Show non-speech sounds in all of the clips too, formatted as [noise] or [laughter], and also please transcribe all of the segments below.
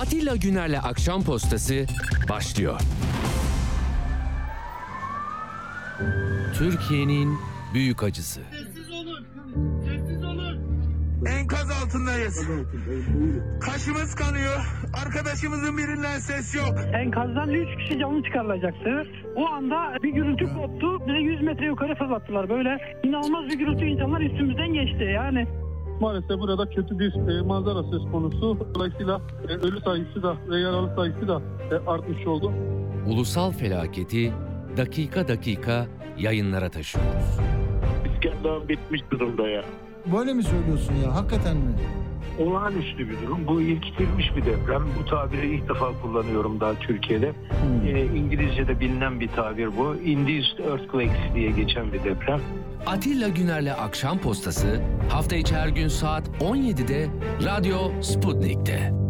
Atilla Güner'le Akşam Postası başlıyor. Türkiye'nin büyük acısı. Sessiz olun. Sessiz olun. Enkaz altındayız. Kaşımız kanıyor. Arkadaşımızın birinden ses yok. Enkazdan 3 kişi canlı çıkarılacaktı. O anda bir gürültü koptu. Bize 100 metre yukarı fırlattılar. Böyle inanılmaz bir gürültü insanlar üstümüzden geçti. Yani Maalesef burada kötü bir e, manzara söz konusu. Dolayısıyla e, ölü sayısı da ve yaralı sayısı da e, artmış oldu. Ulusal felaketi dakika dakika yayınlara taşıyoruz. İskender bitmiş durumda ya. Böyle mi söylüyorsun ya? Hakikaten mi? Olağanüstü bir durum. Bu ilkitilmiş bir deprem. Bu tabiri ilk defa kullanıyorum daha Türkiye'de. Ee, İngilizce'de bilinen bir tabir bu. Induced Earthquakes diye geçen bir deprem. Atilla Güner'le Akşam Postası hafta içi her gün saat 17'de Radyo Sputnik'te.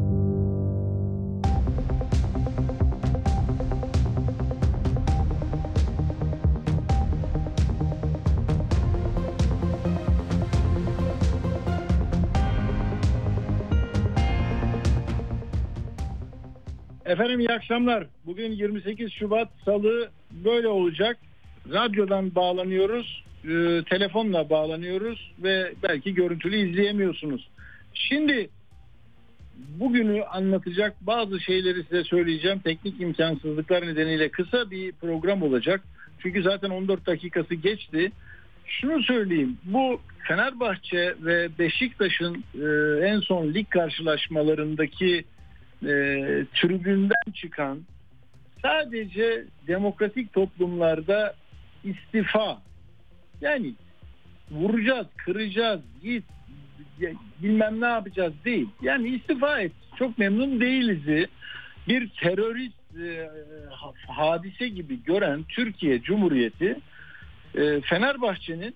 Efendim iyi akşamlar. Bugün 28 Şubat Salı böyle olacak. Radyodan bağlanıyoruz, e, telefonla bağlanıyoruz ve belki görüntülü izleyemiyorsunuz. Şimdi bugünü anlatacak bazı şeyleri size söyleyeceğim. Teknik imkansızlıklar nedeniyle kısa bir program olacak. Çünkü zaten 14 dakikası geçti. Şunu söyleyeyim. Bu Fenerbahçe ve Beşiktaş'ın e, en son lig karşılaşmalarındaki tribünden çıkan sadece demokratik toplumlarda istifa yani vuracağız, kıracağız, git bilmem ne yapacağız değil. Yani istifa et. Çok memnun değiliz. Bir terörist e, ha- hadise gibi gören Türkiye Cumhuriyeti e, Fenerbahçe'nin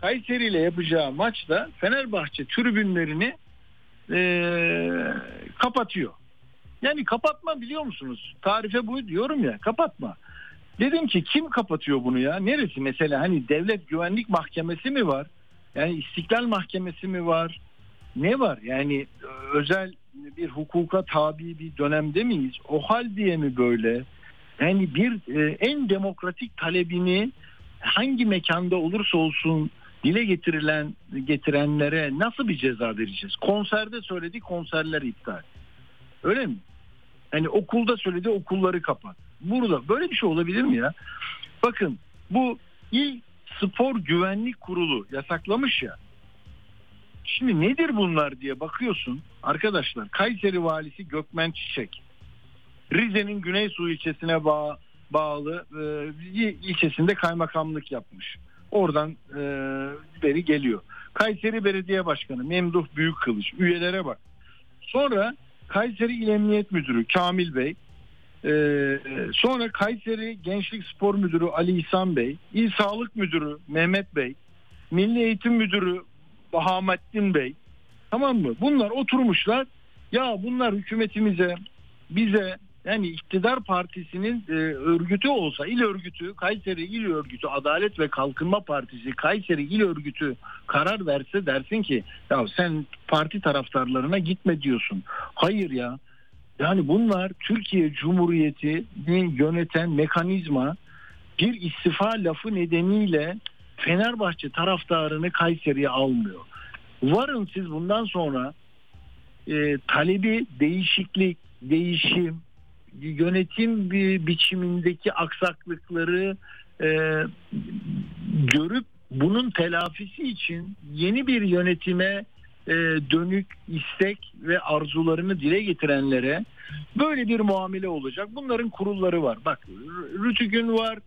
Kayseri ile yapacağı maçta Fenerbahçe tribünlerini e, kapatıyor. Yani kapatma biliyor musunuz? Tarife bu diyorum ya kapatma. Dedim ki kim kapatıyor bunu ya? Neresi mesela hani devlet güvenlik mahkemesi mi var? Yani istiklal mahkemesi mi var? Ne var? Yani özel bir hukuka tabi bir dönemde miyiz? O hal diye mi böyle? Yani bir e, en demokratik talebini hangi mekanda olursa olsun dile getirilen getirenlere nasıl bir ceza vereceğiz? Konserde söyledi konserler iptal. Öyle mi? Hani okulda söyledi okulları kapat. Burada böyle bir şey olabilir mi ya? Bakın bu İl Spor Güvenlik Kurulu yasaklamış ya. Şimdi nedir bunlar diye bakıyorsun arkadaşlar. Kayseri valisi Gökmen Çiçek. Rize'nin Güneysu ilçesine bağ, bağlı e, ilçesinde kaymakamlık yapmış. Oradan e, beri geliyor. Kayseri Belediye Başkanı Memduh Büyükkılıç üyelere bak. Sonra Kayseri İl Emniyet Müdürü Kamil Bey, e, sonra Kayseri Gençlik Spor Müdürü Ali İhsan Bey, İl Sağlık Müdürü Mehmet Bey, Milli Eğitim Müdürü Bahamettin Bey. Tamam mı? Bunlar oturmuşlar. Ya bunlar hükümetimize, bize yani iktidar partisinin e, örgütü olsa il örgütü Kayseri il örgütü Adalet ve Kalkınma Partisi Kayseri il örgütü karar verse dersin ki ya sen parti taraftarlarına gitme diyorsun. Hayır ya. Yani bunlar Türkiye Cumhuriyeti'ni yöneten mekanizma bir istifa lafı nedeniyle Fenerbahçe taraftarını Kayseri'ye almıyor. Varın siz bundan sonra e, talebi değişiklik, değişim, yönetim bir biçimindeki aksaklıkları e, görüp bunun telafisi için yeni bir yönetime e, dönük istek ve arzularını dile getirenlere böyle bir muamele olacak. Bunların kurulları var. Bak Rütük'ün var,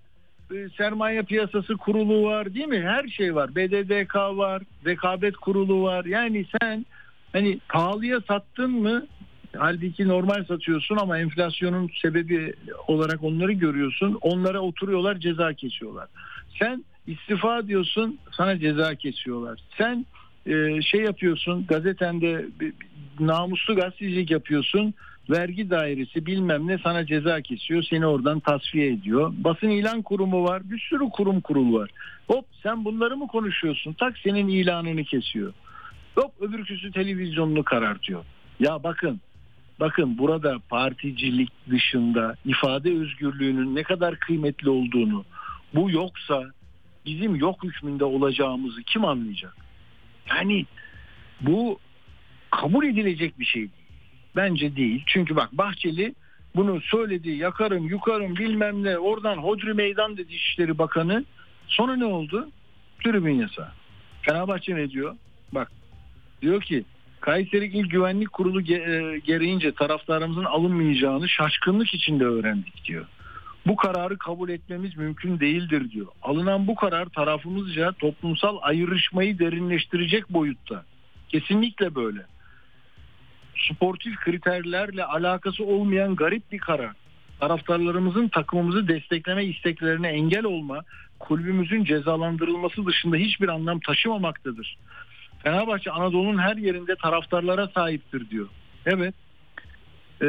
e, sermaye piyasası kurulu var değil mi? Her şey var. BDDK var, rekabet kurulu var. Yani sen hani pahalıya sattın mı halbuki normal satıyorsun ama enflasyonun sebebi olarak onları görüyorsun. Onlara oturuyorlar ceza kesiyorlar. Sen istifa diyorsun sana ceza kesiyorlar. Sen e, şey yapıyorsun gazetende namuslu gazetecilik yapıyorsun vergi dairesi bilmem ne sana ceza kesiyor seni oradan tasfiye ediyor. Basın ilan kurumu var bir sürü kurum kurul var. Hop sen bunları mı konuşuyorsun tak senin ilanını kesiyor. Hop öbürküsü televizyonunu karartıyor. Ya bakın bakın burada particilik dışında ifade özgürlüğünün ne kadar kıymetli olduğunu bu yoksa bizim yok hükmünde olacağımızı kim anlayacak? Yani bu kabul edilecek bir şey değil. Bence değil. Çünkü bak Bahçeli bunu söyledi yakarım yukarım bilmem ne oradan hodri meydan dedi İçişleri Bakanı. Sonra ne oldu? Tribün yasağı. Fenerbahçe ne diyor? Bak diyor ki Kayseri İl Güvenlik Kurulu e, gereğince taraftarımızın alınmayacağını şaşkınlık içinde öğrendik diyor. Bu kararı kabul etmemiz mümkün değildir diyor. Alınan bu karar tarafımızca toplumsal ayrışmayı derinleştirecek boyutta. Kesinlikle böyle. Sportif kriterlerle alakası olmayan garip bir karar. Taraftarlarımızın takımımızı destekleme isteklerine engel olma, kulübümüzün cezalandırılması dışında hiçbir anlam taşımamaktadır. Fenerbahçe Anadolu'nun her yerinde taraftarlara sahiptir diyor. Evet. Ee,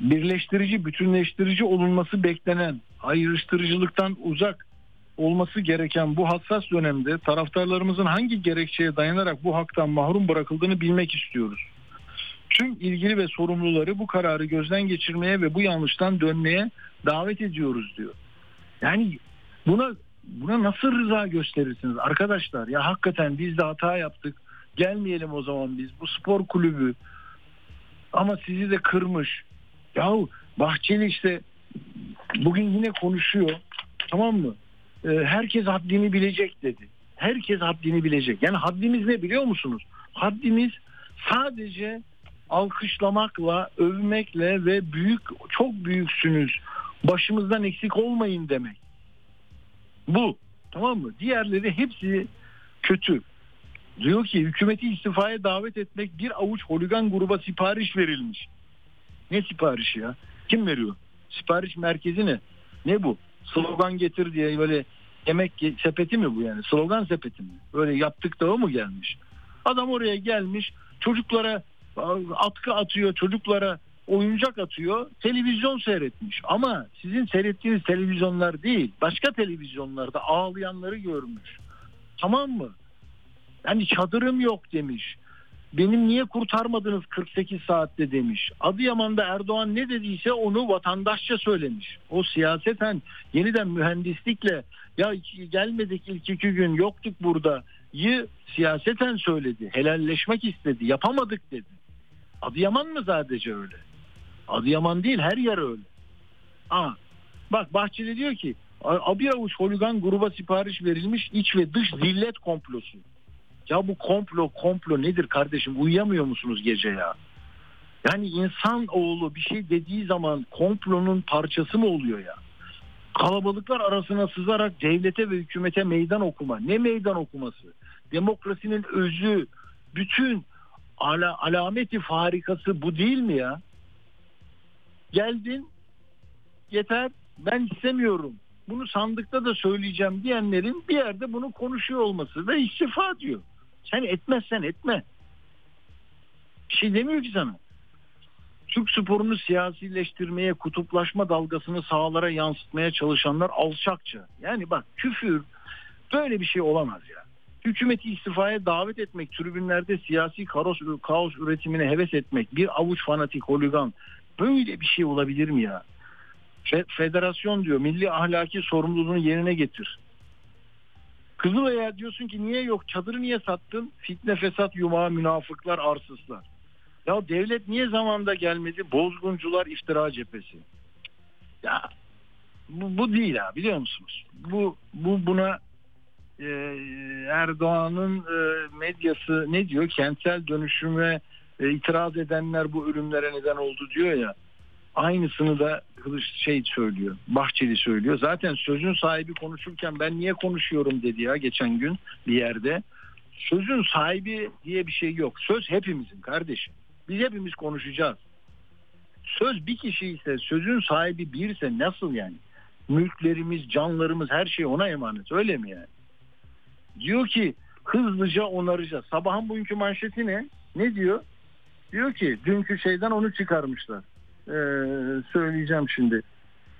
birleştirici, bütünleştirici olunması beklenen, ayrıştırıcılıktan uzak olması gereken bu hassas dönemde taraftarlarımızın hangi gerekçeye dayanarak bu haktan mahrum bırakıldığını bilmek istiyoruz. Tüm ilgili ve sorumluları bu kararı gözden geçirmeye ve bu yanlıştan dönmeye davet ediyoruz diyor. Yani buna buna nasıl rıza gösterirsiniz arkadaşlar? Ya hakikaten biz de hata yaptık. Gelmeyelim o zaman biz. Bu spor kulübü ama sizi de kırmış. Yahu Bahçeli işte bugün yine konuşuyor. Tamam mı? Ee, herkes haddini bilecek dedi. Herkes haddini bilecek. Yani haddimiz ne biliyor musunuz? Haddimiz sadece alkışlamakla, övmekle ve büyük çok büyüksünüz. Başımızdan eksik olmayın demek. Bu. Tamam mı? Diğerleri hepsi kötü. Diyor ki hükümeti istifaya davet etmek bir avuç holigan gruba sipariş verilmiş. Ne siparişi ya? Kim veriyor? Sipariş merkezi ne? Ne bu? Slogan getir diye böyle yemek sepeti mi bu yani? Slogan sepeti mi? Böyle yaptık da o mu gelmiş? Adam oraya gelmiş çocuklara atkı atıyor çocuklara oyuncak atıyor televizyon seyretmiş. Ama sizin seyrettiğiniz televizyonlar değil başka televizyonlarda ağlayanları görmüş. Tamam mı? Yani çadırım yok demiş. Benim niye kurtarmadınız 48 saatte demiş. Adıyaman'da Erdoğan ne dediyse onu vatandaşça söylemiş. O siyaseten yeniden mühendislikle ya gelmedik ilk iki gün yoktuk burada yı siyaseten söyledi. Helalleşmek istedi yapamadık dedi. Adıyaman mı sadece öyle? Adıyaman değil her yer öyle. Aa, bak Bahçeli diyor ki bir avuç holigan gruba sipariş verilmiş iç ve dış zillet komplosu. Ya bu komplo komplo nedir kardeşim uyuyamıyor musunuz gece ya? Yani insan oğlu bir şey dediği zaman komplonun parçası mı oluyor ya? Kalabalıklar arasına sızarak devlete ve hükümete meydan okuma. Ne meydan okuması? Demokrasinin özü, bütün ala, alameti farikası bu değil mi ya? Geldin yeter ben istemiyorum. Bunu sandıkta da söyleyeceğim diyenlerin bir yerde bunu konuşuyor olması da istifa diyor. Sen etmezsen etme. Bir şey demiyor ki sana. Türk sporunu siyasileştirmeye, kutuplaşma dalgasını sahalara yansıtmaya çalışanlar alçakça. Yani bak küfür böyle bir şey olamaz ya hükümeti istifaya davet etmek, tribünlerde siyasi kaos, kaos üretimine heves etmek, bir avuç fanatik holigan böyle bir şey olabilir mi ya? Federasyon diyor milli ahlaki sorumluluğunu yerine getir. Kızılay'a diyorsun ki niye yok çadırı niye sattın? Fitne fesat yumağı münafıklar arsızlar. Ya devlet niye zamanda gelmedi? Bozguncular iftira cephesi. Ya bu, bu değil ha biliyor musunuz? Bu, bu buna e, Erdoğan'ın e, medyası ne diyor? Kentsel dönüşüme e, itiraz edenler bu ölümlere neden oldu diyor ya. Aynısını da Kılıç şey söylüyor. Bahçeli söylüyor. Zaten sözün sahibi konuşurken ben niye konuşuyorum dedi ya geçen gün bir yerde. Sözün sahibi diye bir şey yok. Söz hepimizin kardeşim. Biz hepimiz konuşacağız. Söz bir kişi ise sözün sahibi birse nasıl yani? Mülklerimiz, canlarımız her şey ona emanet. Öyle mi yani? Diyor ki hızlıca onaracağız. Sabahın bugünkü manşeti ne? Ne diyor? Diyor ki dünkü şeyden onu çıkarmışlar. Ee, söyleyeceğim şimdi.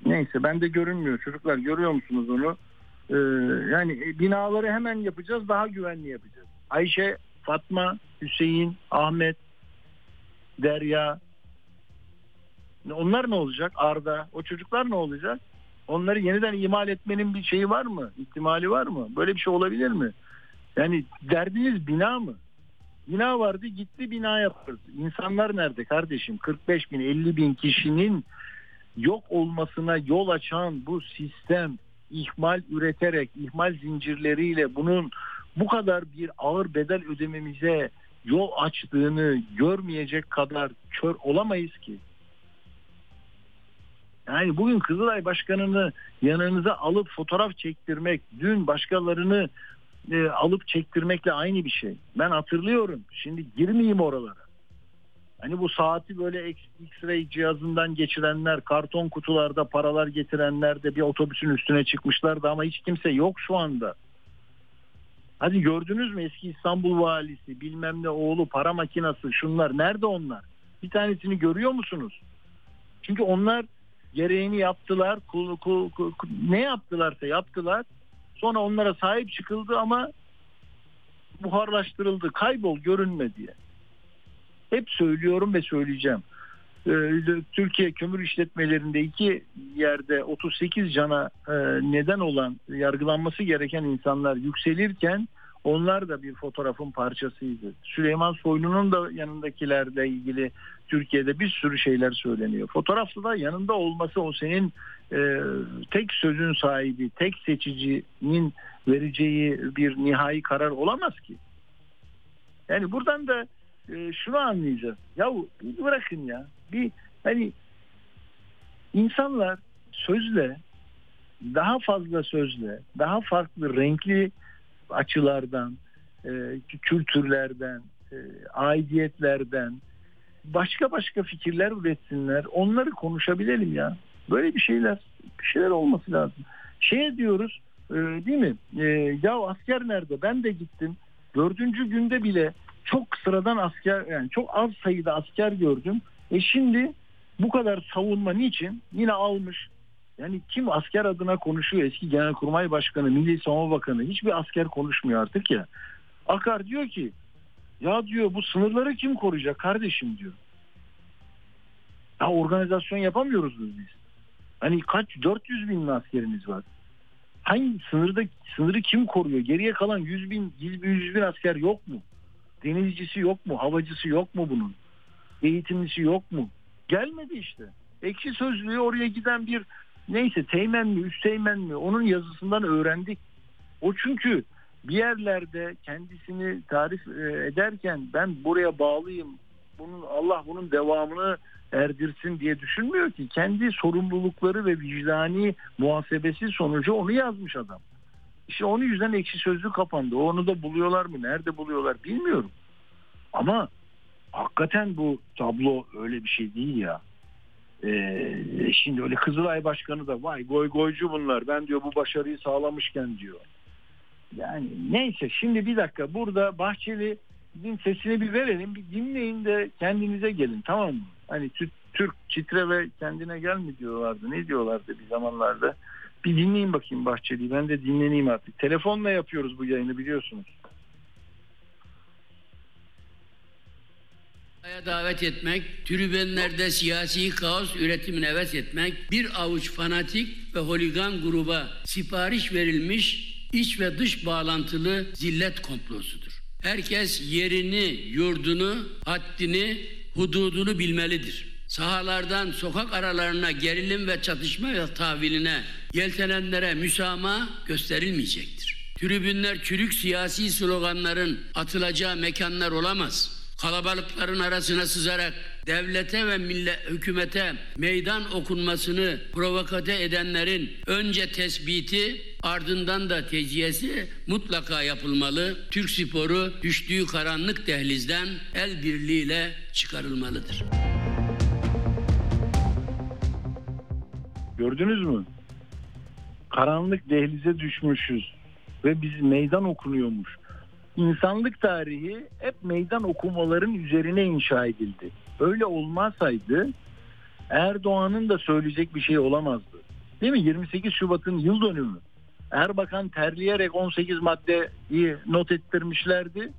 Neyse bende görünmüyor. Çocuklar görüyor musunuz onu? Ee, yani binaları hemen yapacağız daha güvenli yapacağız. Ayşe, Fatma, Hüseyin, Ahmet, Derya, Onlar ne olacak? Arda, o çocuklar ne olacak? Onları yeniden imal etmenin bir şeyi var mı? İhtimali var mı? Böyle bir şey olabilir mi? Yani derdiniz bina mı? Bina vardı gitti bina yaparız. İnsanlar nerede kardeşim? 45 bin 50 bin kişinin yok olmasına yol açan bu sistem ihmal üreterek ihmal zincirleriyle bunun bu kadar bir ağır bedel ödememize yol açtığını görmeyecek kadar kör olamayız ki. Yani bugün Kızılay Başkanı'nı yanınıza alıp fotoğraf çektirmek, dün başkalarını e, alıp çektirmekle aynı bir şey. Ben hatırlıyorum. Şimdi girmeyeyim oralara. Hani bu saati böyle X-ray cihazından geçirenler, karton kutularda paralar getirenler de bir otobüsün üstüne çıkmışlardı ama hiç kimse yok şu anda. Hadi gördünüz mü eski İstanbul valisi, bilmem ne oğlu, para makinası şunlar nerede onlar? Bir tanesini görüyor musunuz? Çünkü onlar gereğini yaptılar, kul- kul- kul- ne yaptılarsa yaptılar. Sonra onlara sahip çıkıldı ama buharlaştırıldı, kaybol, görünme diye. Hep söylüyorum ve söyleyeceğim. Ee, Türkiye kömür işletmelerinde iki yerde 38 cana e, neden olan yargılanması gereken insanlar yükselirken onlar da bir fotoğrafın parçasıydı. Süleyman Soylu'nun da yanındakilerle ilgili Türkiye'de bir sürü şeyler söyleniyor. Fotoğrafta da yanında olması o senin e, tek sözün sahibi, tek seçicinin vereceği bir nihai karar olamaz ki. Yani buradan da e, şunu anlayacağız. Ya bırakın ya. Bir hani insanlar sözle daha fazla sözle, daha farklı renkli açılardan, e, kültürlerden, e, aidiyetlerden başka başka fikirler üretsinler. Onları konuşabilelim ya. Böyle bir şeyler, bir şeyler olması lazım. Şey diyoruz, e, değil mi? E, ya asker nerede? Ben de gittim. Dördüncü günde bile çok sıradan asker, yani çok az sayıda asker gördüm. E şimdi bu kadar savunma niçin? Yine almış. Yani kim asker adına konuşuyor? Eski Genelkurmay Başkanı, Milli Savunma Bakanı. Hiçbir asker konuşmuyor artık ya. Akar diyor ki ya diyor bu sınırları kim koruyacak kardeşim diyor. Ya organizasyon yapamıyoruz biz. Hani kaç 400 bin askerimiz var. Hangi sınırda sınırı kim koruyor? Geriye kalan 100 bin 100 bin asker yok mu? Denizcisi yok mu? Havacısı yok mu bunun? Eğitimlisi yok mu? Gelmedi işte. Ekşi sözlüğü oraya giden bir neyse teğmen mi üst teğmen mi onun yazısından öğrendik. O çünkü bir yerlerde kendisini tarif e, ederken ben buraya bağlıyım. Bunun Allah bunun devamını erdirsin diye düşünmüyor ki. Kendi sorumlulukları ve vicdani muhasebesi sonucu onu yazmış adam. İşte onun yüzden ekşi sözlük kapandı. Onu da buluyorlar mı? Nerede buluyorlar bilmiyorum. Ama hakikaten bu tablo öyle bir şey değil ya. Ee, şimdi öyle Kızılay Başkanı da vay goy goycu bunlar. Ben diyor bu başarıyı sağlamışken diyor. Yani neyse şimdi bir dakika burada Bahçeli'nin sesini bir verelim. Bir dinleyin de kendinize gelin tamam mı? Hani Türk çitre ve kendine gel mi diyorlardı. Ne diyorlardı bir zamanlarda. Bir dinleyin bakayım Bahçeli'yi. Ben de dinleneyim artık. Telefonla yapıyoruz bu yayını biliyorsunuz. Davet etmek, tribünlerde siyasi kaos üretimine heves etmek, bir avuç fanatik ve holigan gruba sipariş verilmiş iç ve dış bağlantılı zillet komplosudur. Herkes yerini, yurdunu, haddini, hududunu bilmelidir. Sahalardan sokak aralarına gerilim ve çatışma ve tahviline yeltenenlere müsamaha gösterilmeyecektir. Tribünler çürük siyasi sloganların atılacağı mekanlar olamaz kalabalıkların arasına sızarak devlete ve millet hükümete meydan okunmasını provokate edenlerin önce tespiti ardından da teciyesi mutlaka yapılmalı. Türk sporu düştüğü karanlık dehlizden el birliğiyle çıkarılmalıdır. Gördünüz mü? Karanlık dehlize düşmüşüz ve biz meydan okunuyormuş. İnsanlık tarihi hep meydan okumaların üzerine inşa edildi. Öyle olmasaydı Erdoğan'ın da söyleyecek bir şey olamazdı. Değil mi? 28 Şubat'ın yıl dönümü. Erbakan terleyerek 18 maddeyi not ettirmişlerdi.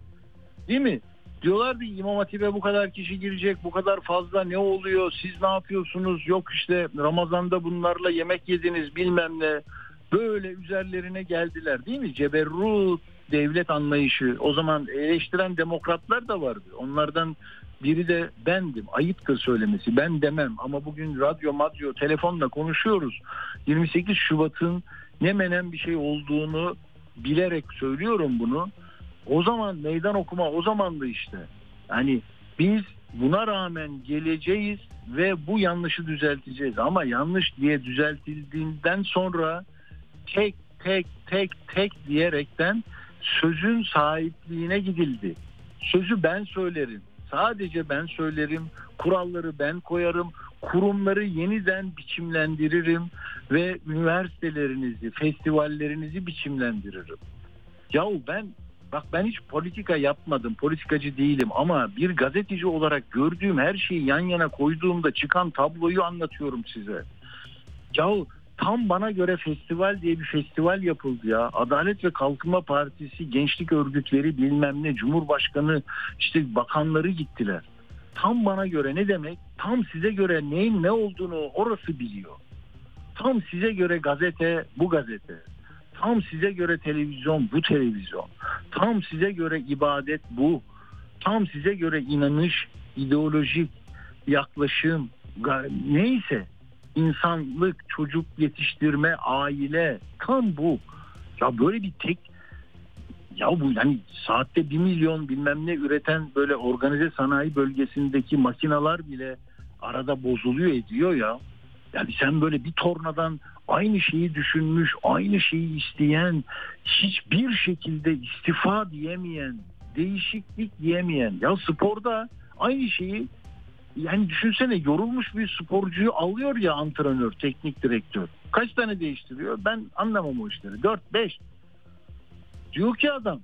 Değil mi? Diyorlardı İmam Hatip'e bu kadar kişi girecek, bu kadar fazla ne oluyor, siz ne yapıyorsunuz, yok işte Ramazan'da bunlarla yemek yediniz bilmem ne. Böyle üzerlerine geldiler değil mi? Ceberrut devlet anlayışı. O zaman eleştiren demokratlar da vardı. Onlardan biri de bendim. Ayıptır söylemesi. Ben demem ama bugün radyo, madyo, telefonla konuşuyoruz. 28 Şubat'ın ne menen bir şey olduğunu bilerek söylüyorum bunu. O zaman meydan okuma o zamandı işte. Yani biz buna rağmen geleceğiz ve bu yanlışı düzelteceğiz. Ama yanlış diye düzeltildiğinden sonra tek tek tek tek diyerekten sözün sahipliğine gidildi. Sözü ben söylerim. Sadece ben söylerim. Kuralları ben koyarım. Kurumları yeniden biçimlendiririm ve üniversitelerinizi, festivallerinizi biçimlendiririm. Yahu ben bak ben hiç politika yapmadım. Politikacı değilim ama bir gazeteci olarak gördüğüm her şeyi yan yana koyduğumda çıkan tabloyu anlatıyorum size. Yahu tam bana göre festival diye bir festival yapıldı ya. Adalet ve Kalkınma Partisi, gençlik örgütleri bilmem ne, Cumhurbaşkanı işte bakanları gittiler. Tam bana göre ne demek? Tam size göre neyin ne olduğunu orası biliyor. Tam size göre gazete bu gazete. Tam size göre televizyon bu televizyon. Tam size göre ibadet bu. Tam size göre inanış, ideolojik yaklaşım neyse insanlık, çocuk yetiştirme, aile tam bu. Ya böyle bir tek ya bu yani saatte bir milyon bilmem ne üreten böyle organize sanayi bölgesindeki makinalar bile arada bozuluyor ediyor ya. Yani sen böyle bir tornadan aynı şeyi düşünmüş, aynı şeyi isteyen, hiçbir şekilde istifa diyemeyen, değişiklik diyemeyen. Ya sporda aynı şeyi yani düşünsene yorulmuş bir sporcuyu alıyor ya antrenör, teknik direktör. Kaç tane değiştiriyor? Ben anlamam o işleri. 4 5. Diyor ki adam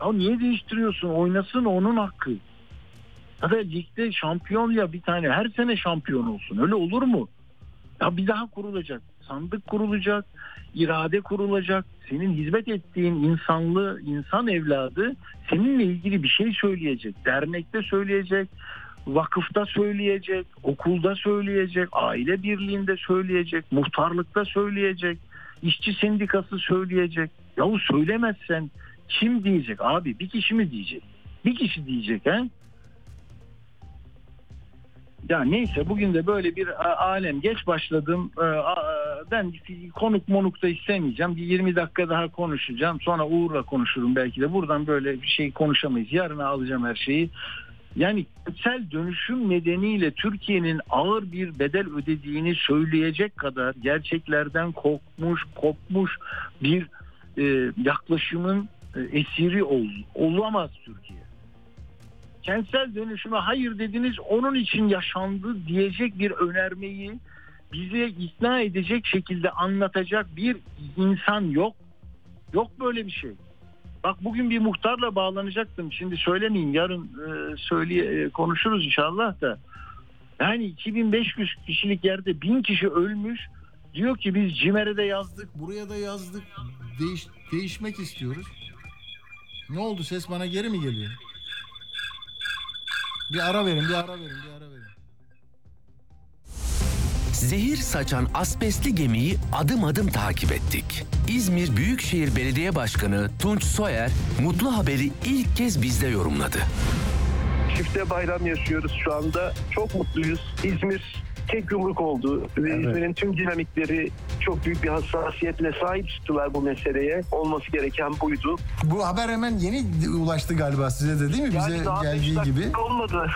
ya niye değiştiriyorsun? Oynasın onun hakkı. Hatta ligde şampiyon ya bir tane her sene şampiyon olsun. Öyle olur mu? Ya bir daha kurulacak. Sandık kurulacak. irade kurulacak. Senin hizmet ettiğin insanlı insan evladı seninle ilgili bir şey söyleyecek. Dernekte söyleyecek. Vakıfta söyleyecek. Okulda söyleyecek. Aile birliğinde söyleyecek. Muhtarlıkta söyleyecek. işçi sendikası söyleyecek. Yahu söylemezsen kim diyecek abi? Bir kişi mi diyecek? Bir kişi diyecek he? Ya neyse bugün de böyle bir a- alem geç başladım. Ee, a- Ben konuk monuk da istemeyeceğim. Bir 20 dakika daha konuşacağım. Sonra Uğur'la konuşurum belki de. Buradan böyle bir şey konuşamayız. Yarına alacağım her şeyi. Yani kentsel dönüşüm nedeniyle Türkiye'nin ağır bir bedel ödediğini söyleyecek kadar gerçeklerden kopmuş, kopmuş bir e, yaklaşımın e, esiri ol, olamaz Türkiye. Kentsel dönüşüme hayır dediniz onun için yaşandı diyecek bir önermeyi bize ikna edecek şekilde anlatacak bir insan yok. Yok böyle bir şey. Bak bugün bir muhtarla bağlanacaktım. Şimdi söylemeyeyim. Yarın e, söyleye e, konuşuruz inşallah da. Yani 2500 kişilik yerde 1000 kişi ölmüş. Diyor ki biz CİMER'e de yazdık. Buraya da yazdık. Değiş, değişmek istiyoruz. Ne oldu ses bana geri mi geliyor? Bir ara verin, bir ara verin, bir ara verin. Zehir saçan asbestli gemiyi adım adım takip ettik. İzmir Büyükşehir Belediye Başkanı Tunç Soyer mutlu haberi ilk kez bizde yorumladı. Çifte bayram yaşıyoruz şu anda. Çok mutluyuz. İzmir tek yumruk oldu ve İzmir'in tüm dinamikleri çok büyük bir hassasiyetle sahip çıktılar bu meseleye. Olması gereken buydu. Bu haber hemen yeni ulaştı galiba size de değil mi? Bize Yani daha beş geldiği dakika gibi. olmadı.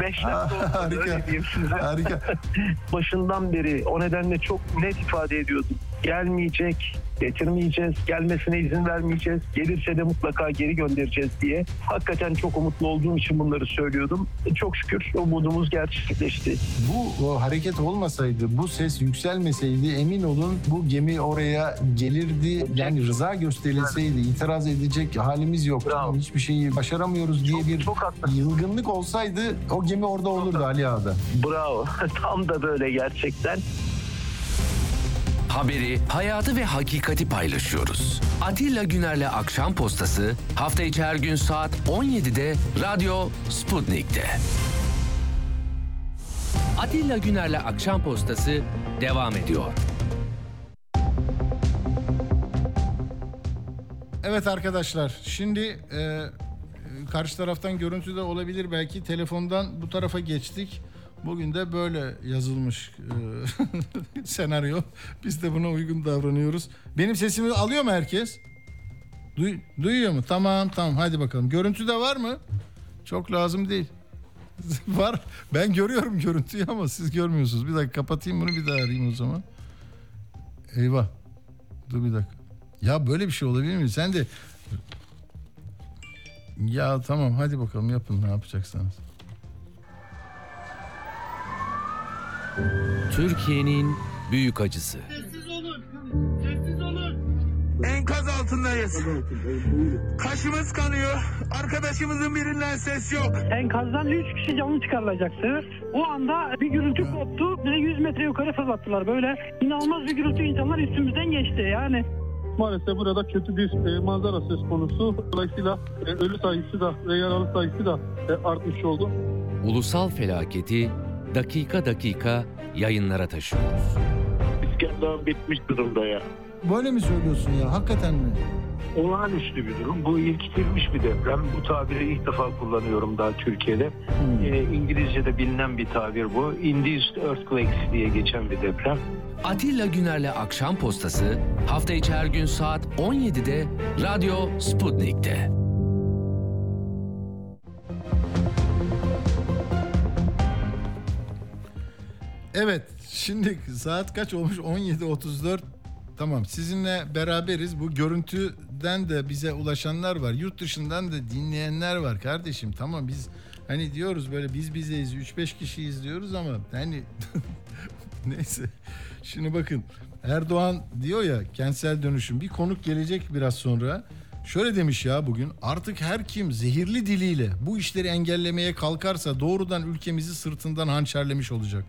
5 dakika olmadı [laughs] Harika. öyle diyeyim size. Harika. [laughs] Başından beri o nedenle çok net ifade ediyordum. Gelmeyecek, getirmeyeceğiz, gelmesine izin vermeyeceğiz. Gelirse de mutlaka geri göndereceğiz diye. Hakikaten çok umutlu olduğum için bunları söylüyordum. Çok şükür umudumuz gerçekleşti. Bu o hareket olmasaydı, bu ses yükselmeseydi emin olun bu gemi oraya gelirdi. Yani rıza gösterilseydi itiraz edecek halimiz yok. Bravo. Hiçbir şeyi başaramıyoruz diye Çok- bir çok haklısın. yılgınlık olsaydı o gemi orada olurdu Ali Ağa'da. Bravo. [laughs] Tam da böyle gerçekten. Haberi, hayatı ve hakikati paylaşıyoruz. Atilla Güner'le Akşam Postası hafta içi her gün saat 17'de Radyo Sputnik'te. Atilla Güner'le Akşam Postası devam ediyor. Evet arkadaşlar şimdi e, karşı taraftan görüntü de olabilir belki telefondan bu tarafa geçtik. Bugün de böyle yazılmış e, [laughs] senaryo. Biz de buna uygun davranıyoruz. Benim sesimi alıyor mu herkes? Duy, duyuyor mu? Tamam tamam hadi bakalım. Görüntü de var mı? Çok lazım değil. [laughs] var. Ben görüyorum görüntüyü ama siz görmüyorsunuz. Bir dakika kapatayım bunu bir daha arayayım o zaman. Eyvah. Dur bir dakika. Ya böyle bir şey olabilir mi? Sen de ya tamam hadi bakalım yapın ne yapacaksanız. Türkiye'nin büyük acısı. Sessiz olun. Sessiz olun. Enkaz altındayız. Kaşımız kanıyor. Arkadaşımızın birinden ses yok. Enkazdan 3 kişi canlı çıkarılacaktı. O anda bir gürültü koptu. Bize 100 metre yukarı fırlattılar. Böyle inanılmaz bir gürültü insanlar üstümüzden geçti. Yani Maalesef burada kötü bir e, manzara söz konusu. Dolayısıyla e, ölü sayısı da ve yaralı sayısı da e, artmış oldu. Ulusal felaketi dakika dakika yayınlara taşıyoruz. İskender bitmiş durumda ya. Böyle mi söylüyorsun ya hakikaten mi? Olağanüstü bir durum. Bu ilkitilmiş bir deprem. Bu tabiri ilk defa kullanıyorum daha Türkiye'de. Ee, İngilizce'de bilinen bir tabir bu. Induced Earthquakes diye geçen bir deprem. Atilla Güner'le Akşam Postası hafta içi her gün saat 17'de Radyo Sputnik'te. Evet şimdi saat kaç olmuş? 17.34 tamam sizinle beraberiz. Bu görüntüden de bize ulaşanlar var. Yurt dışından da dinleyenler var kardeşim. Tamam biz hani diyoruz böyle biz bizeyiz 3-5 kişiyiz diyoruz ama hani [laughs] neyse. Şimdi bakın Erdoğan diyor ya kentsel dönüşüm. Bir konuk gelecek biraz sonra. Şöyle demiş ya bugün artık her kim zehirli diliyle bu işleri engellemeye kalkarsa doğrudan ülkemizi sırtından hançerlemiş olacak.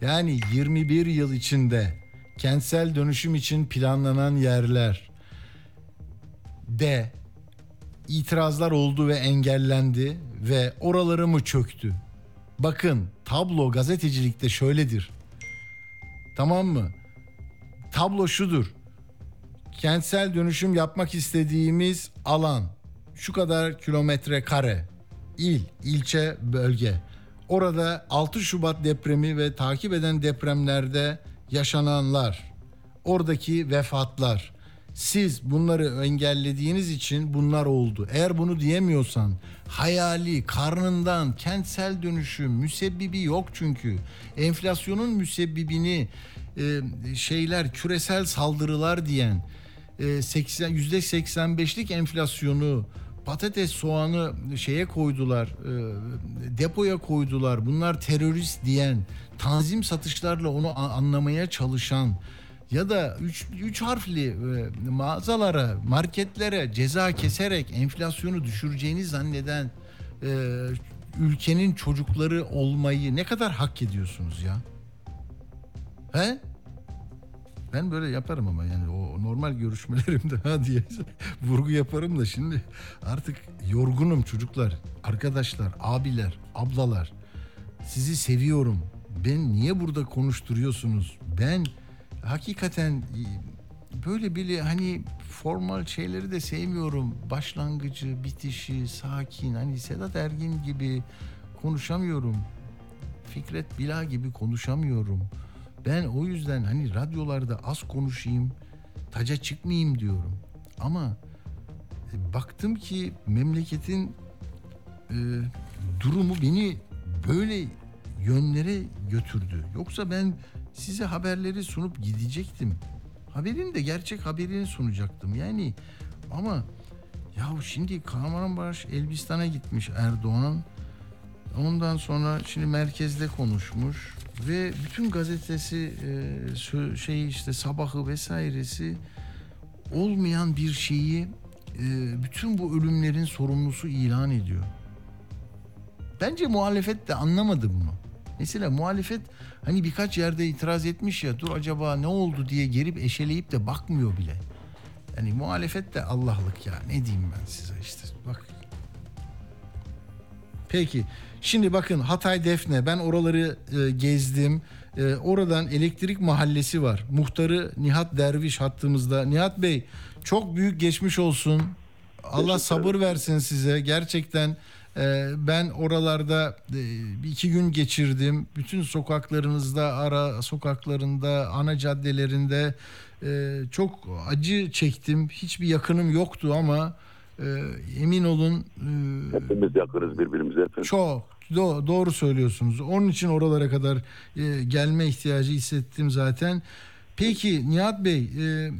Yani 21 yıl içinde kentsel dönüşüm için planlanan yerler de itirazlar oldu ve engellendi ve oraları mı çöktü? Bakın tablo gazetecilikte şöyledir. Tamam mı? Tablo şudur kentsel dönüşüm yapmak istediğimiz alan şu kadar kilometre kare il, ilçe, bölge. Orada 6 Şubat depremi ve takip eden depremlerde yaşananlar, oradaki vefatlar. Siz bunları engellediğiniz için bunlar oldu. Eğer bunu diyemiyorsan hayali karnından kentsel dönüşüm müsebbibi yok çünkü. Enflasyonun müsebbibini e, şeyler küresel saldırılar diyen 80 yüzde 85'lik enflasyonu patates soğanı şeye koydular e, depoya koydular bunlar terörist diyen tanzim satışlarla onu anlamaya çalışan ya da üç, harfli e, mağazalara marketlere ceza keserek enflasyonu düşüreceğini zanneden e, ülkenin çocukları olmayı ne kadar hak ediyorsunuz ya? He? Ben böyle yaparım ama yani o normal görüşmelerimde ha diye [laughs] vurgu yaparım da şimdi artık yorgunum çocuklar, arkadaşlar, abiler, ablalar. Sizi seviyorum. Ben niye burada konuşturuyorsunuz? Ben hakikaten böyle bile hani formal şeyleri de sevmiyorum. Başlangıcı, bitişi, sakin. Hani Sedat Ergin gibi konuşamıyorum. Fikret Bila gibi konuşamıyorum. Ben o yüzden hani radyolarda az konuşayım, taca çıkmayayım diyorum. Ama e, baktım ki memleketin e, durumu beni böyle yönlere götürdü. Yoksa ben size haberleri sunup gidecektim. Haberin de gerçek haberini sunacaktım. Yani ama ya şimdi Kahramanmaraş Elbistan'a gitmiş Erdoğan. Ondan sonra şimdi merkezde konuşmuş ve bütün gazetesi e, şey işte sabahı vesairesi olmayan bir şeyi e, bütün bu ölümlerin sorumlusu ilan ediyor. Bence muhalefet de anlamadı bunu. Mesela muhalefet hani birkaç yerde itiraz etmiş ya dur acaba ne oldu diye gelip eşeleyip de bakmıyor bile. Yani muhalefet de Allah'lık ya ne diyeyim ben size işte bak. Peki şimdi bakın Hatay Defne ben oraları e, gezdim. E, oradan elektrik mahallesi var. Muhtarı Nihat Derviş hattımızda. Nihat Bey çok büyük geçmiş olsun. Allah sabır versin size. Gerçekten e, ben oralarda e, bir iki gün geçirdim. Bütün sokaklarınızda, ara sokaklarında, ana caddelerinde e, çok acı çektim. Hiçbir yakınım yoktu ama e, emin olun e, Hepimiz yakınız birbirimize efendim. çok do- doğru söylüyorsunuz. Onun için oralara kadar e, gelme ihtiyacı hissettim zaten. Peki Nihat Bey e,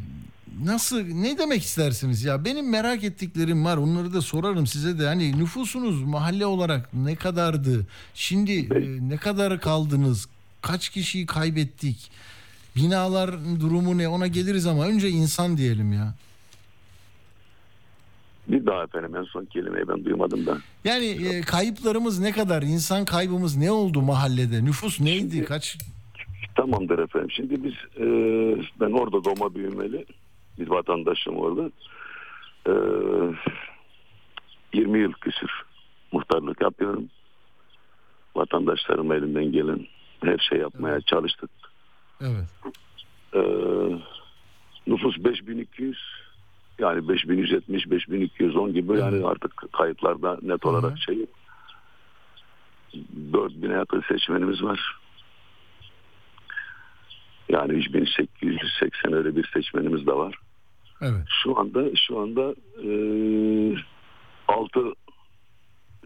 nasıl ne demek istersiniz ya? Benim merak ettiklerim var. Onları da sorarım size de. Hani nüfusunuz mahalle olarak ne kadardı? Şimdi e, ne kadar kaldınız? Kaç kişiyi kaybettik? Binalar durumu ne? Ona geliriz ama önce insan diyelim ya. Bir daha efendim en son kelimeyi ben duymadım da. Yani e, kayıplarımız ne kadar? İnsan kaybımız ne oldu mahallede? Nüfus neydi? Kaç? Tamamdır efendim. Şimdi biz e, ben orada doğma büyümeli bir vatandaşım orada. E, 20 yıl küsür muhtarlık yapıyorum. Vatandaşlarım elinden gelen her şey yapmaya çalıştık. Evet. E, nüfus 5200 yani 5170 5210 gibi yani artık kayıtlarda net olarak şey yok. 4000'e yakın seçmenimiz var. Yani 3880 öyle bir seçmenimiz de var. Evet. Şu anda şu anda e, 6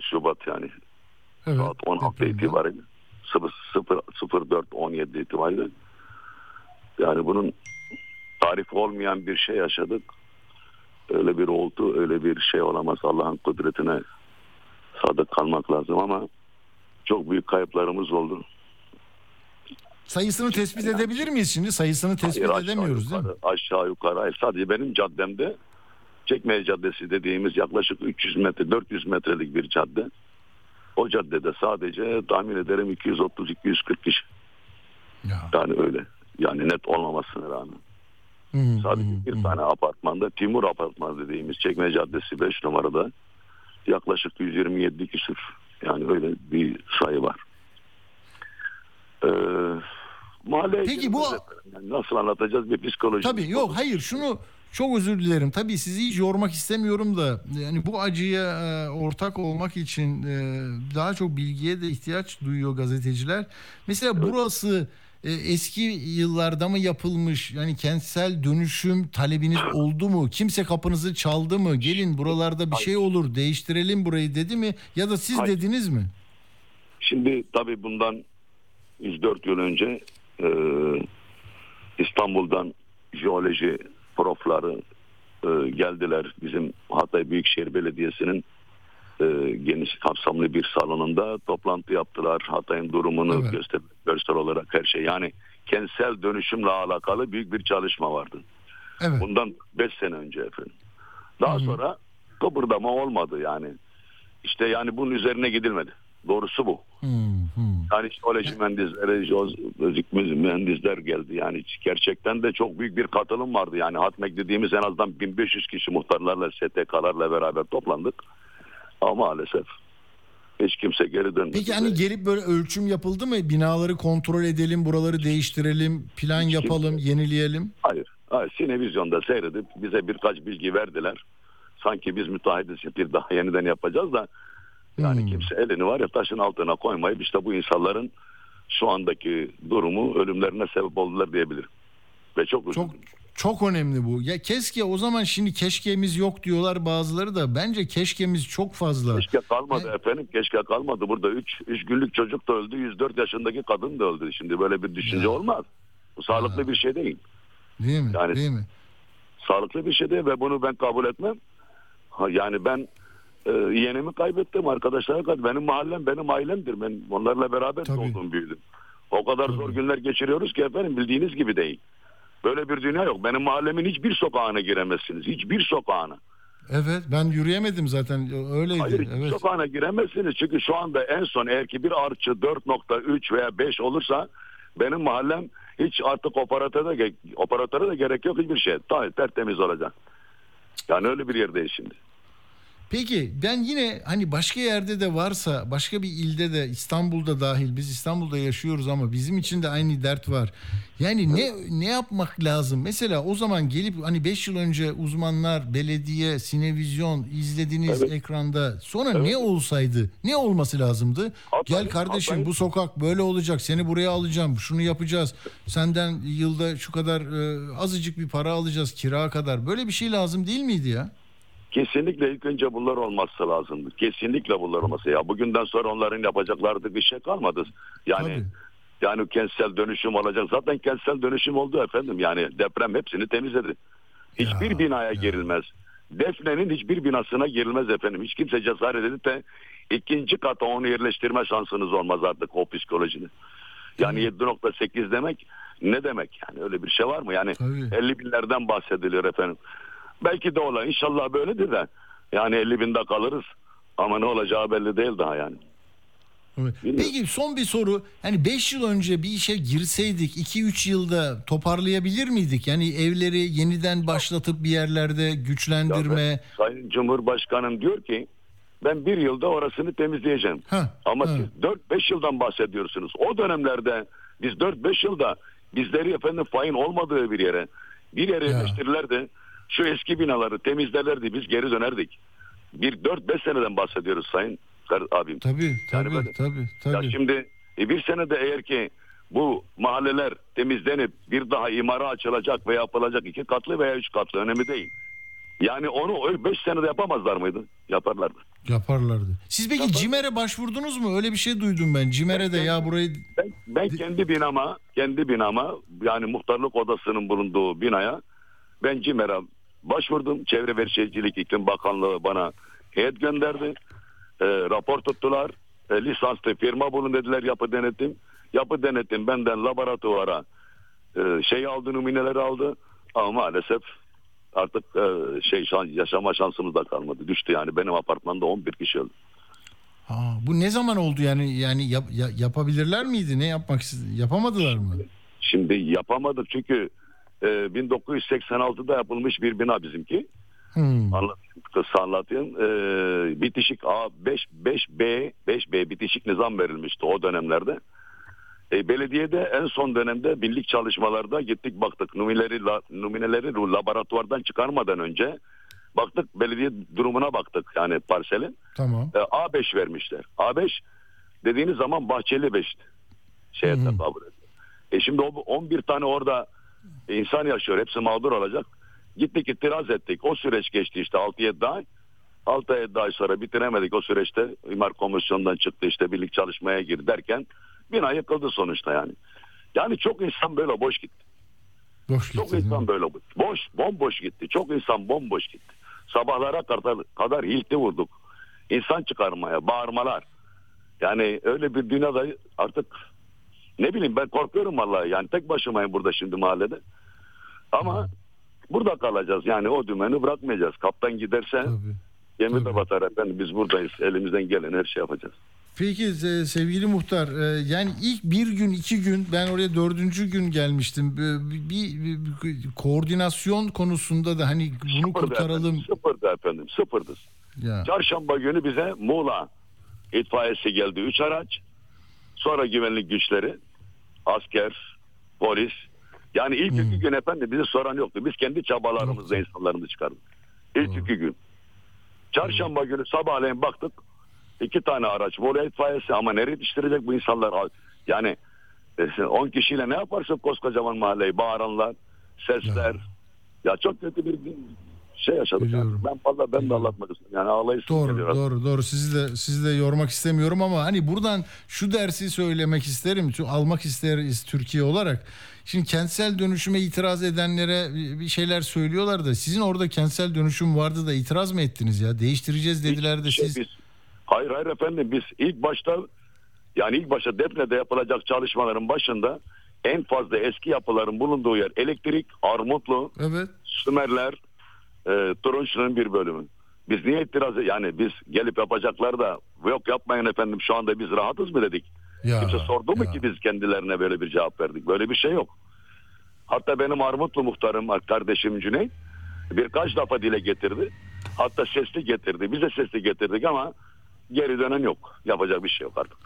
Şubat yani Evet. saat 16 itibariyle 0 04 17 itibariyle yani bunun tarif olmayan bir şey yaşadık. Öyle bir oldu, öyle bir şey olamaz. Allah'ın kudretine sadık kalmak lazım ama çok büyük kayıplarımız oldu. Sayısını tespit edebilir miyiz şimdi? Sayısını tespit Hayır, edemiyoruz değil mi? yukarı, Aşağı yukarı. Hayır, sadece benim caddemde Çekmece Caddesi dediğimiz yaklaşık 300 metre 400 metrelik bir cadde. O caddede sadece tahmin ederim 230-240 kişi. Yani öyle. Yani net olmamasına rağmen. Sadece bir tane apartmanda Timur Apartmanı dediğimiz Çekmece Caddesi 5 numarada yaklaşık 127 küsür. Yani öyle bir sayı var. Ee, mahalle Peki bu yani nasıl anlatacağız bir psikoloji. Tabii yok hayır şunu çok özür dilerim. Tabii sizi hiç yormak istemiyorum da yani bu acıya e, ortak olmak için e, daha çok bilgiye de ihtiyaç duyuyor gazeteciler. Mesela burası e, eski yıllarda mı yapılmış? Yani kentsel dönüşüm talebiniz [laughs] oldu mu? Kimse kapınızı çaldı mı? Gelin buralarda bir şey olur değiştirelim burayı dedi mi? Ya da siz Hayır. dediniz mi? Şimdi tabii bundan 104 yıl önce e, İstanbul'dan jeoloji profları e, geldiler. Bizim Hatay Büyükşehir Belediyesi'nin geniş kapsamlı bir salonunda toplantı yaptılar. Hatay'ın durumunu göster, göster olarak her şey. Yani kentsel dönüşümle alakalı büyük bir çalışma vardı. Evet. Bundan 5 sene önce efendim. Daha sonra kıpırdama olmadı yani. İşte yani bunun üzerine gidilmedi. Doğrusu bu. Yani jeoloji mühendisleri, jeofizik mühendisler geldi. Yani gerçekten de çok büyük bir katılım vardı. Yani Hatmek dediğimiz en azından 1500 kişi muhtarlarla, STK'larla beraber toplandık. Ama maalesef hiç kimse geri dönmedi. Peki hani gelip böyle ölçüm yapıldı mı? Binaları kontrol edelim, buraları değiştirelim, plan yapalım, yenileyelim. Hayır. Hayır. Sinevizyonda seyredip bize birkaç bilgi verdiler. Sanki biz müteahhitiz bir daha yeniden yapacağız da yani kimse elini var ya taşın altına koymayıp işte bu insanların şu andaki durumu ölümlerine sebep oldular diyebilirim. Ve çok üzüldüm. Çok çok önemli bu. Ya keşke o zaman şimdi keşkemiz yok diyorlar bazıları da. Bence keşkemiz çok fazla. Keşke kalmadı efendim. Keşke kalmadı. Burada 3 3 günlük çocuk da öldü. 104 yaşındaki kadın da öldü. Şimdi böyle bir düşünce olmaz. Bu sağlıklı bir şey değil. Değil mi? Yani- Değil mi? Sağlıklı bir şey değil ve bunu ben kabul etmem. Ha, yani ben e, yeğenimi kaybettim. Arkadaşlarım kaybettim. Benim mahallem benim ailemdir. Ben onlarla beraber doğdum büyüdüm. O kadar zor günler geçiriyoruz ki efendim bildiğiniz gibi değil. Böyle bir dünya yok. Benim mahallemin hiçbir sokağına giremezsiniz. Hiçbir sokağına. Evet ben yürüyemedim zaten öyleydi. Hayır evet. sokağına giremezsiniz. Çünkü şu anda en son eğer ki bir artçı 4.3 veya 5 olursa benim mahallem hiç artık operatöre de, operatöre de gerek yok hiçbir şey. Ta- Tertemiz olacak. Yani öyle bir yerdeyiz şimdi. Peki ben yine hani başka yerde de varsa başka bir ilde de İstanbul'da dahil biz İstanbul'da yaşıyoruz ama bizim için de aynı dert var. Yani ne ne yapmak lazım? Mesela o zaman gelip hani 5 yıl önce uzmanlar, belediye, sinevizyon izlediğiniz Evet. ekranda sonra ne olsaydı? Ne olması lazımdı? Gel kardeşim Hatay- bu sokak böyle olacak. Seni buraya alacağım. Şunu yapacağız. Senden yılda şu kadar e, azıcık bir para alacağız kira kadar. Böyle bir şey lazım değil miydi ya? Kesinlikle ilk önce bunlar olması lazımdı. Kesinlikle bunlar olması. Ya bugünden sonra onların yapacakları bir şey kalmadı. Yani yani kentsel dönüşüm olacak. Zaten kentsel dönüşüm oldu efendim. Yani deprem hepsini temizledi. Hiçbir binaya girilmez. Defne'nin hiçbir binasına girilmez efendim. Hiç kimse cesaret edip de ikinci kata onu yerleştirme şansınız olmaz artık o psikolojinin. Yani 7.8 demek ne demek yani öyle bir şey var mı? Yani 50 binlerden bahsediliyor efendim. Belki de ola inşallah böyledir de yani 50 binde kalırız ama ne olacağı belli değil daha yani. Peki son bir soru. Hani 5 yıl önce bir işe girseydik 2-3 yılda toparlayabilir miydik? Yani evleri yeniden başlatıp bir yerlerde güçlendirme. Sayın Cumhurbaşkanım diyor ki ben bir yılda orasını temizleyeceğim. Ama siz 4-5 yıldan bahsediyorsunuz. O dönemlerde biz 4-5 yılda bizleri efendim fayın olmadığı bir yere bir yere yerleştirirlerdi. Şu eski binaları temizlerlerdi biz geri dönerdik. Bir 4-5 seneden bahsediyoruz sayın abim. Tabii tabii böyle- tabii tabii. Ya şimdi e, bir senede eğer ki bu mahalleler temizlenip bir daha imara açılacak ve yapılacak iki katlı veya üç katlı önemli değil. Yani onu öyle beş senede yapamazlar mıydı? Yaparlardı. Yaparlardı. Siz peki CİMER'e başvurdunuz mu? Öyle bir şey duydum ben. CİMER'e de ya burayı Ben, ben kendi binama, kendi binama yani muhtarlık odasının bulunduğu binaya ben CİMER'e başvurdum. Çevre ve Şehircilik İklim Bakanlığı bana heyet gönderdi. E, rapor tuttular. E, lisanslı firma bulun dediler yapı denetim. Yapı denetim benden laboratuvara e, şey aldı numuneleri aldı. Ama maalesef artık e, şey yaşama şansımız da kalmadı. Düştü yani benim apartmanda 11 kişi öldü. Aa, bu ne zaman oldu yani yani yap- ya- yapabilirler miydi? Ne yapmak yapamadılar mı? Şimdi yapamadık çünkü e, 1986'da yapılmış bir bina bizimki. Hmm. Anlatayım. E, bitişik A 5 5B 5B bitişik nizam verilmişti o dönemlerde. E, belediyede en son dönemde birlik çalışmalarda gittik baktık numuneleri la, numuneleri laboratuvardan çıkarmadan önce baktık belediye durumuna baktık yani parselin. Tamam. E, A5 vermişler. A5 dediğiniz zaman bahçeli 5 şeye tekabül ediyor. E şimdi o 11 tane orada insan yaşıyor. Hepsi mağdur olacak. Gittik itiraz ettik. O süreç geçti işte 6-7 ay. 6-7 ay sonra bitiremedik o süreçte. İmar komisyonundan çıktı işte birlik çalışmaya gir derken bina yıkıldı sonuçta yani. Yani çok insan böyle boş gitti. Boş Çok insan böyle boş. Boş, bomboş gitti. Çok insan bomboş gitti. Sabahlara kadar, kadar hilti vurduk. İnsan çıkarmaya, bağırmalar. Yani öyle bir dünyada artık ne bileyim ben korkuyorum vallahi. Yani tek başımayım burada şimdi mahallede. Ama burada kalacağız. Yani o dümeni bırakmayacağız. Kaptan giderse gemi de batar efendim. Biz buradayız. Elimizden gelen her şey yapacağız. Peki sevgili muhtar e, yani ilk bir gün iki gün ben oraya dördüncü gün gelmiştim. Bir, bir- bir koordinasyon konusunda da hani bunu Sıfırdı kurtaralım. Efendim, sıfırdı efendim. Sıfırdı. Ya. Çarşamba günü bize Muğla itfaiyesi geldi. Üç araç. Sonra güvenlik güçleri, asker, polis. Yani ilk iki gün efendim bizi soran yoktu. Biz kendi çabalarımızla insanlarımızı çıkardık. İlk iki gün. Çarşamba günü sabahleyin baktık. iki tane araç. Muğla itfaiyesi ama nereye yetiştirecek bu insanlar? Yani 10 kişiyle ne yaparsın koskocaman mahalleyi? Bağıranlar, sesler. Ya, çok kötü bir şey yaşadık. Yani. Ben vallahi ben de anlatmak istiyorum. Yani ağlayışım Doğru geliyor. doğru doğru sizi de sizi de yormak istemiyorum ama hani buradan şu dersi söylemek isterim. Şu almak isteriz Türkiye olarak. Şimdi kentsel dönüşüme itiraz edenlere bir şeyler söylüyorlar da sizin orada kentsel dönüşüm vardı da itiraz mı ettiniz ya? Değiştireceğiz dediler de Şey, siz biz, hayır hayır efendim biz ilk başta yani ilk başta Defne'de yapılacak çalışmaların başında en fazla eski yapıların bulunduğu yer elektrik, Armutlu, Evet. Sümerler, e, Turunçlu'nun bir bölümü. Biz niye itiraz yani biz gelip yapacaklar da yok yapmayın efendim şu anda biz rahatız mı dedik. Ya, Kimse sordu mu ya. ki biz kendilerine böyle bir cevap verdik. Böyle bir şey yok. Hatta benim Armutlu muhtarım kardeşim Cüneyt birkaç defa dile getirdi. Hatta sesli getirdi. Biz de sesli getirdik ama geri dönen yok. Yapacak bir şey yok artık.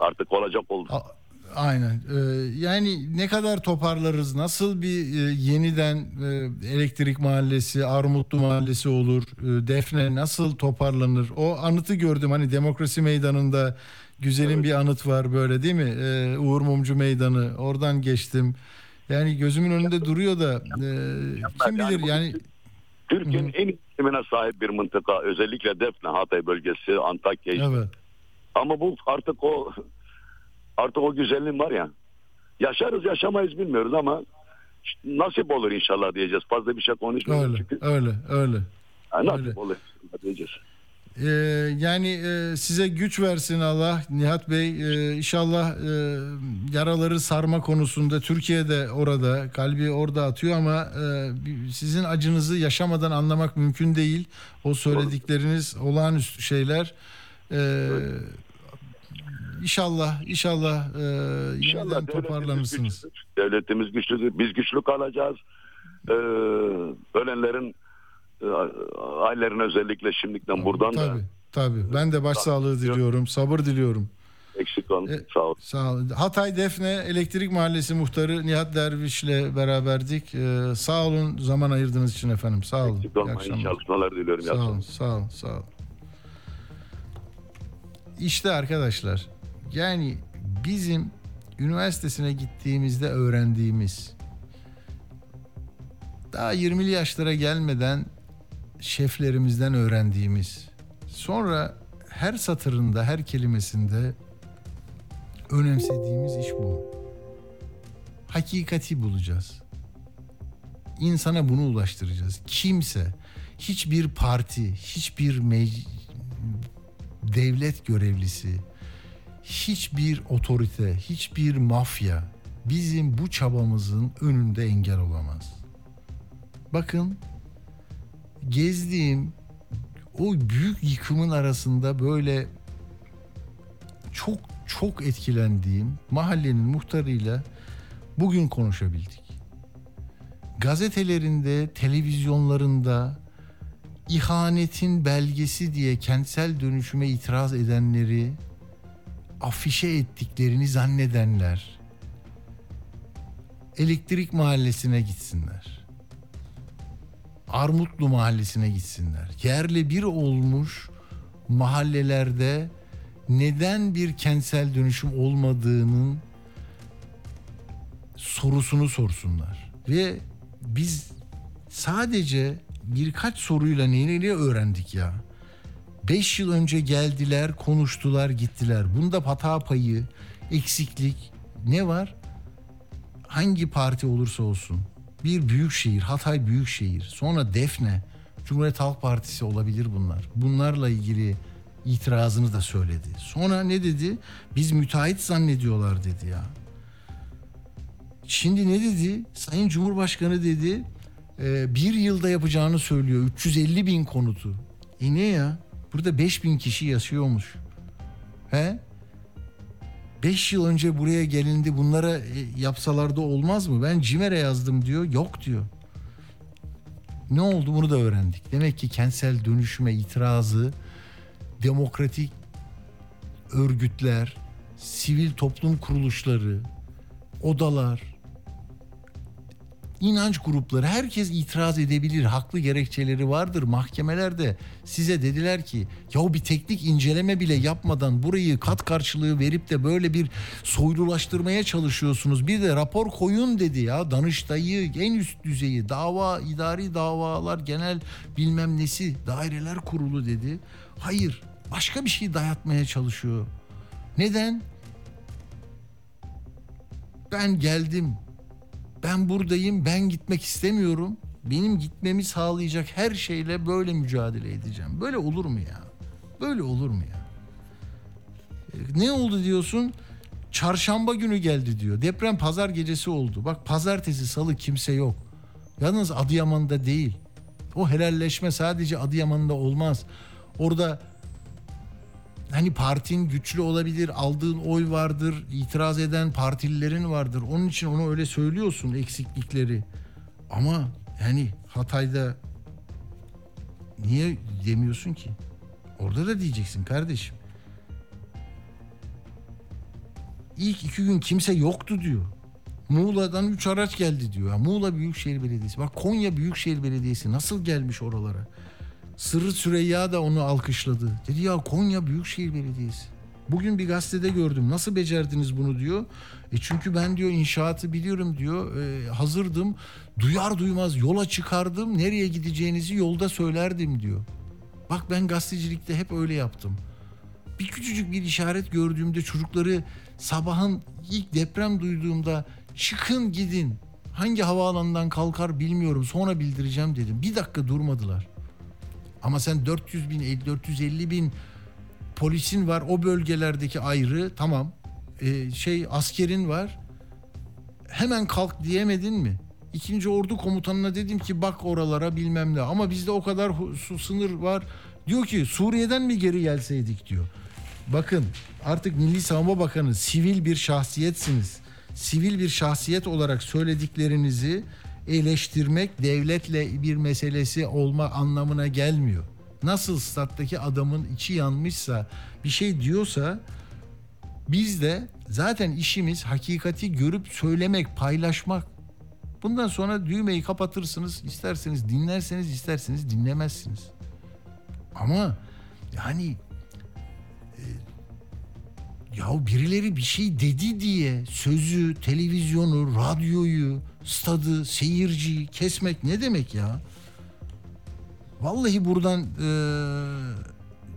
Artık olacak oldu. A- Aynen. Ee, yani ne kadar toparlarız? Nasıl bir e, yeniden e, elektrik mahallesi, Armutlu mahallesi olur? E, Defne nasıl toparlanır? O anıtı gördüm. Hani demokrasi meydanında güzelim bir anıt var böyle değil mi? E, Uğur Mumcu Meydanı. Oradan geçtim. Yani gözümün önünde duruyor da e, kim bilir yani Türkiye'nin en iklimine sahip bir mıntıka. Özellikle Defne, Hatay bölgesi, Antakya. evet. Ama bu artık o artık o güzelliğin var ya. Yaşarız yaşamayız bilmiyoruz ama nasip olur inşallah diyeceğiz. Fazla bir şey konuşmuyoruz Öyle, çünkü. öyle, öyle. Ha, nasip öyle. olur diyeceğiz. Ee, yani e, size güç versin Allah Nihat Bey. Ee, inşallah e, yaraları sarma konusunda Türkiye'de orada kalbi orada atıyor ama e, sizin acınızı yaşamadan anlamak mümkün değil. O söyledikleriniz olağanüstü şeyler. Ee, İnşallah, inşallah e, İnşallah yeniden devletimiz toparlanırsınız. güçlüdür. Devletimiz güçlüdür. Biz güçlü kalacağız. Ee, ölenlerin e, ailelerine özellikle şimdiden buradan Tabii, da tabii. Ben de başsağlığı diliyorum, sabır diliyorum. eksik olun. E, Sağ olun. Sağ olun. Hatay Defne Elektrik Mahallesi Muhtarı Nihat Derviş'le beraberdik. Ee, sağ olun zaman ayırdığınız için efendim. Sağ olun. Eksik İyi olmayın. çalışmalar diliyorum. Sağ olun, sağ olun, sağ olun. İşte arkadaşlar yani bizim üniversitesine gittiğimizde öğrendiğimiz daha 20'li yaşlara gelmeden şeflerimizden öğrendiğimiz sonra her satırında her kelimesinde önemsediğimiz iş bu. Hakikati bulacağız. İnsana bunu ulaştıracağız. Kimse, hiçbir parti, hiçbir devlet görevlisi, hiçbir otorite, hiçbir mafya bizim bu çabamızın önünde engel olamaz. Bakın gezdiğim o büyük yıkımın arasında böyle çok çok etkilendiğim mahallenin muhtarıyla bugün konuşabildik. Gazetelerinde, televizyonlarında ihanetin belgesi diye kentsel dönüşüme itiraz edenleri afişe ettiklerini zannedenler elektrik mahallesine gitsinler. Armutlu mahallesine gitsinler. Yerle bir olmuş mahallelerde neden bir kentsel dönüşüm olmadığının sorusunu sorsunlar. Ve biz sadece birkaç soruyla neleri öğrendik ya? Beş yıl önce geldiler, konuştular, gittiler. Bunda hata payı, eksiklik ne var? Hangi parti olursa olsun. Bir büyük şehir, Hatay büyük şehir. Sonra Defne, Cumhuriyet Halk Partisi olabilir bunlar. Bunlarla ilgili itirazını da söyledi. Sonra ne dedi? Biz müteahhit zannediyorlar dedi ya. Şimdi ne dedi? Sayın Cumhurbaşkanı dedi e, bir yılda yapacağını söylüyor. 350 bin konutu. E ne ya? Burada 5 bin kişi yaşıyormuş. He? 5 yıl önce buraya gelindi bunlara e, yapsalar da olmaz mı? Ben CİMER'e yazdım diyor. Yok diyor. Ne oldu bunu da öğrendik. Demek ki kentsel dönüşüme itirazı demokratik örgütler, sivil toplum kuruluşları, odalar, inanç grupları herkes itiraz edebilir. Haklı gerekçeleri vardır. Mahkemelerde size dediler ki ya bir teknik inceleme bile yapmadan burayı kat karşılığı verip de böyle bir soylulaştırmaya çalışıyorsunuz. Bir de rapor koyun dedi ya. Danıştayı en üst düzeyi dava idari davalar genel bilmem nesi daireler kurulu dedi. Hayır başka bir şey dayatmaya çalışıyor. Neden? Ben geldim ben buradayım, ben gitmek istemiyorum. Benim gitmemi sağlayacak her şeyle böyle mücadele edeceğim. Böyle olur mu ya? Böyle olur mu ya? E, Ne oldu diyorsun? Çarşamba günü geldi diyor. Deprem pazar gecesi oldu. Bak pazartesi, salı kimse yok. Yalnız Adıyaman'da değil. O helalleşme sadece Adıyaman'da olmaz. Orada hani partin güçlü olabilir, aldığın oy vardır, itiraz eden partililerin vardır. Onun için onu öyle söylüyorsun eksiklikleri. Ama yani Hatay'da niye demiyorsun ki? Orada da diyeceksin kardeşim. İlk iki gün kimse yoktu diyor. Muğla'dan üç araç geldi diyor. Ya Muğla Büyükşehir Belediyesi. Bak Konya Büyükşehir Belediyesi nasıl gelmiş oralara? Sırrı Süreyya da onu alkışladı. Dedi ya Konya Büyükşehir Belediyesi. Bugün bir gazetede gördüm. Nasıl becerdiniz bunu diyor. E çünkü ben diyor inşaatı biliyorum diyor. E, hazırdım. Duyar duymaz yola çıkardım. Nereye gideceğinizi yolda söylerdim diyor. Bak ben gazetecilikte hep öyle yaptım. Bir küçücük bir işaret gördüğümde çocukları sabahın ilk deprem duyduğumda çıkın gidin. Hangi havaalanından kalkar bilmiyorum sonra bildireceğim dedim. Bir dakika durmadılar. Ama sen 400 bin, 450 bin polisin var o bölgelerdeki ayrı tamam. Ee, şey askerin var. Hemen kalk diyemedin mi? İkinci ordu komutanına dedim ki bak oralara bilmem ne. Ama bizde o kadar su sınır var. Diyor ki Suriye'den mi geri gelseydik diyor. Bakın artık Milli Savunma Bakanı sivil bir şahsiyetsiniz. Sivil bir şahsiyet olarak söylediklerinizi eleştirmek devletle bir meselesi olma anlamına gelmiyor. Nasıl stat'taki adamın içi yanmışsa bir şey diyorsa biz de zaten işimiz hakikati görüp söylemek, paylaşmak. Bundan sonra düğmeyi kapatırsınız. isterseniz dinlerseniz isterseniz dinlemezsiniz. Ama yani ya birileri bir şey dedi diye sözü, televizyonu, radyoyu, stadı, seyirciyi kesmek ne demek ya? Vallahi buradan e,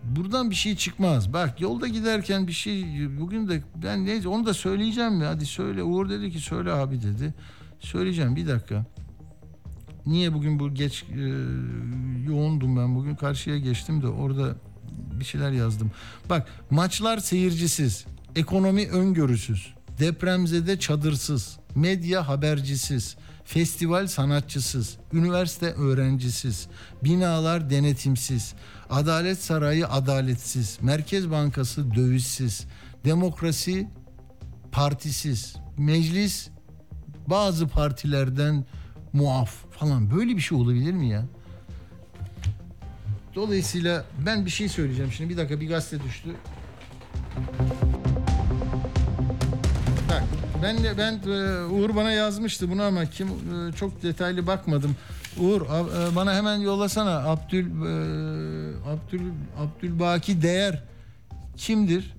buradan bir şey çıkmaz. Bak yolda giderken bir şey bugün de ben neyse onu da söyleyeceğim ya. Hadi söyle. Uğur dedi ki söyle abi dedi. Söyleyeceğim bir dakika. Niye bugün bu geç e, yoğundum ben bugün karşıya geçtim de orada bir şeyler yazdım. Bak maçlar seyircisiz, ekonomi öngörüsüz, depremzede çadırsız, medya habercisiz, festival sanatçısız, üniversite öğrencisiz, binalar denetimsiz, adalet sarayı adaletsiz, Merkez Bankası dövizsiz, demokrasi partisiz, meclis bazı partilerden muaf falan böyle bir şey olabilir mi ya? Dolayısıyla ben bir şey söyleyeceğim şimdi. Bir dakika bir gazete düştü. Ben de ben e, Uğur bana yazmıştı bunu ama kim e, çok detaylı bakmadım. Uğur e, bana hemen yollasana Abdül Abdül Abdülbaki Değer kimdir?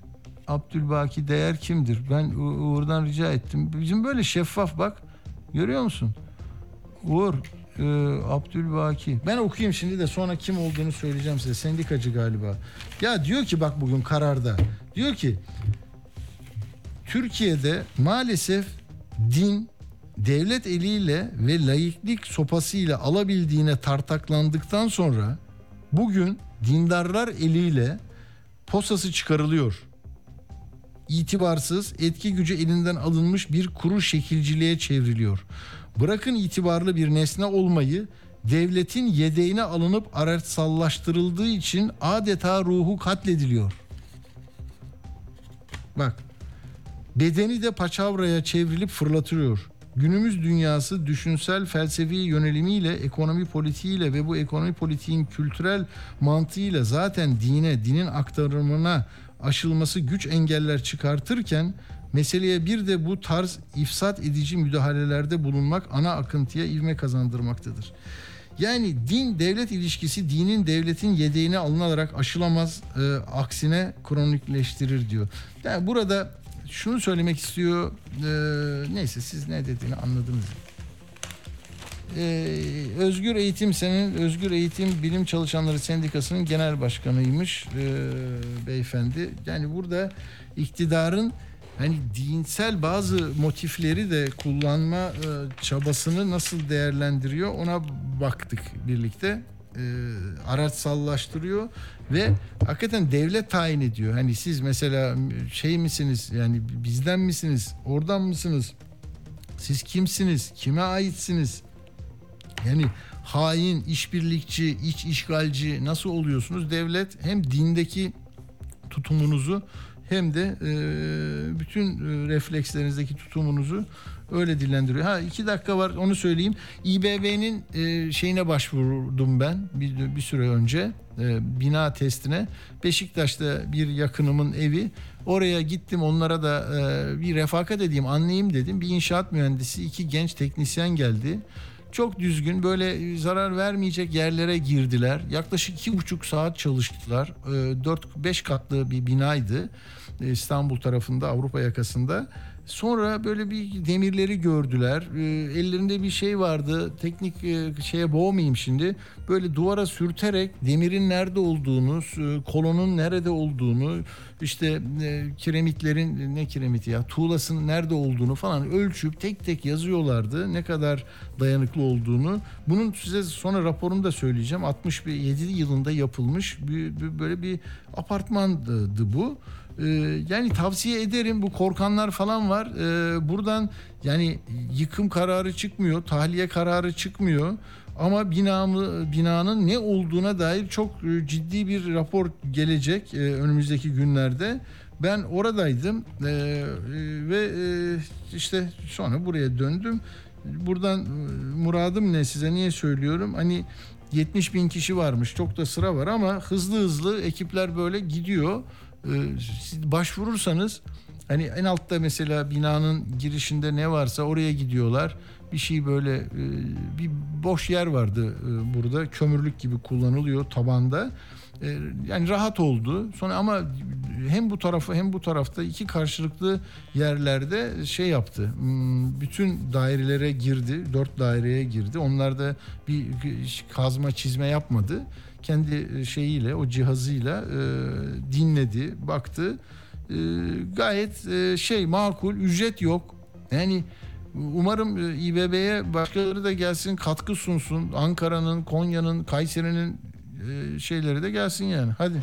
Abdülbaki Değer kimdir? Ben Uğur'dan rica ettim. Bizim böyle şeffaf bak. Görüyor musun? Uğur e, Abdülbaki. Ben okuyayım şimdi de sonra kim olduğunu söyleyeceğim size. Sendikacı galiba. Ya diyor ki bak bugün kararda. Diyor ki Türkiye'de maalesef din devlet eliyle ve laiklik sopasıyla alabildiğine tartaklandıktan sonra bugün dindarlar eliyle posası çıkarılıyor. İtibarsız, etki gücü elinden alınmış bir kuru şekilciliğe çevriliyor. Bırakın itibarlı bir nesne olmayı, devletin yedeğine alınıp araçsallaştırıldığı için adeta ruhu katlediliyor. Bak, bedeni de paçavraya çevrilip fırlatılıyor. Günümüz dünyası düşünsel felsefi yönelimiyle, ekonomi politiğiyle ve bu ekonomi politiğin kültürel mantığıyla zaten dine, dinin aktarımına aşılması güç engeller çıkartırken Meseleye bir de bu tarz ifsat edici müdahalelerde bulunmak ana akıntıya ivme kazandırmaktadır. Yani din devlet ilişkisi dinin devletin yedeğine alınarak aşılamaz e, aksine kronikleştirir diyor. Yani burada şunu söylemek istiyor. E, neyse siz ne dediğini anladınız. Ee, Özgür Eğitim senin Özgür Eğitim Bilim Çalışanları Sendikası'nın genel başkanıymış e, beyefendi. Yani burada iktidarın hani dinsel bazı motifleri de kullanma e, çabasını nasıl değerlendiriyor ona baktık birlikte. E, araçsallaştırıyor ve hakikaten devlet tayin ediyor. Hani siz mesela şey misiniz yani bizden misiniz, oradan mısınız? Siz kimsiniz? Kime aitsiniz? Yani hain, işbirlikçi, iç işgalci nasıl oluyorsunuz? Devlet hem dindeki tutumunuzu hem de bütün reflekslerinizdeki tutumunuzu öyle dillendiriyor. Ha iki dakika var onu söyleyeyim. İBB'nin e, şeyine başvurdum ben bir, bir süre önce e, bina testine. Beşiktaş'ta bir yakınımın evi. Oraya gittim onlara da e, bir refakat edeyim anlayayım dedim. Bir inşaat mühendisi iki genç teknisyen geldi. Çok düzgün böyle zarar vermeyecek yerlere girdiler. Yaklaşık iki buçuk saat çalıştılar. E, Dört beş katlı bir binaydı. E, İstanbul tarafında Avrupa yakasında. Sonra böyle bir demirleri gördüler. E, ellerinde bir şey vardı. Teknik e, şeye boğmayayım şimdi. Böyle duvara sürterek demirin nerede olduğunu, kolonun nerede olduğunu, işte e, kiremitlerin ne kiremiti ya, tuğlasının nerede olduğunu falan ölçüp tek tek yazıyorlardı. Ne kadar dayanıklı olduğunu. Bunun size sonra raporunu da söyleyeceğim. 67 yılında yapılmış bir, bir- böyle bir apartmandı bu. Ee, yani tavsiye ederim bu korkanlar falan var. Ee, buradan yani yıkım kararı çıkmıyor, tahliye kararı çıkmıyor. Ama binamı, binanın ne olduğuna dair çok e, ciddi bir rapor gelecek e, önümüzdeki günlerde. Ben oradaydım e, ve işte sonra buraya döndüm. Buradan muradım ne size niye söylüyorum? Hani 70 bin kişi varmış çok da sıra var ama hızlı hızlı ekipler böyle gidiyor. Ee, siz başvurursanız hani en altta mesela binanın girişinde ne varsa oraya gidiyorlar. Bir şey böyle e, bir boş yer vardı e, burada kömürlük gibi kullanılıyor tabanda. E, Yani rahat oldu. Sonra ama hem bu tarafı hem bu tarafta iki karşılıklı yerlerde şey yaptı. Hmm, Bütün dairelere girdi. Dört daireye girdi. Onlar da bir kazma çizme yapmadı. Kendi şeyiyle o cihazıyla e, dinledi, baktı. E, gayet e, şey makul, ücret yok. Yani umarım e, İBB'ye başkaları da gelsin, katkı sunsun. Ankara'nın, Konya'nın, Kayseri'nin e, şeyleri de gelsin yani. Hadi.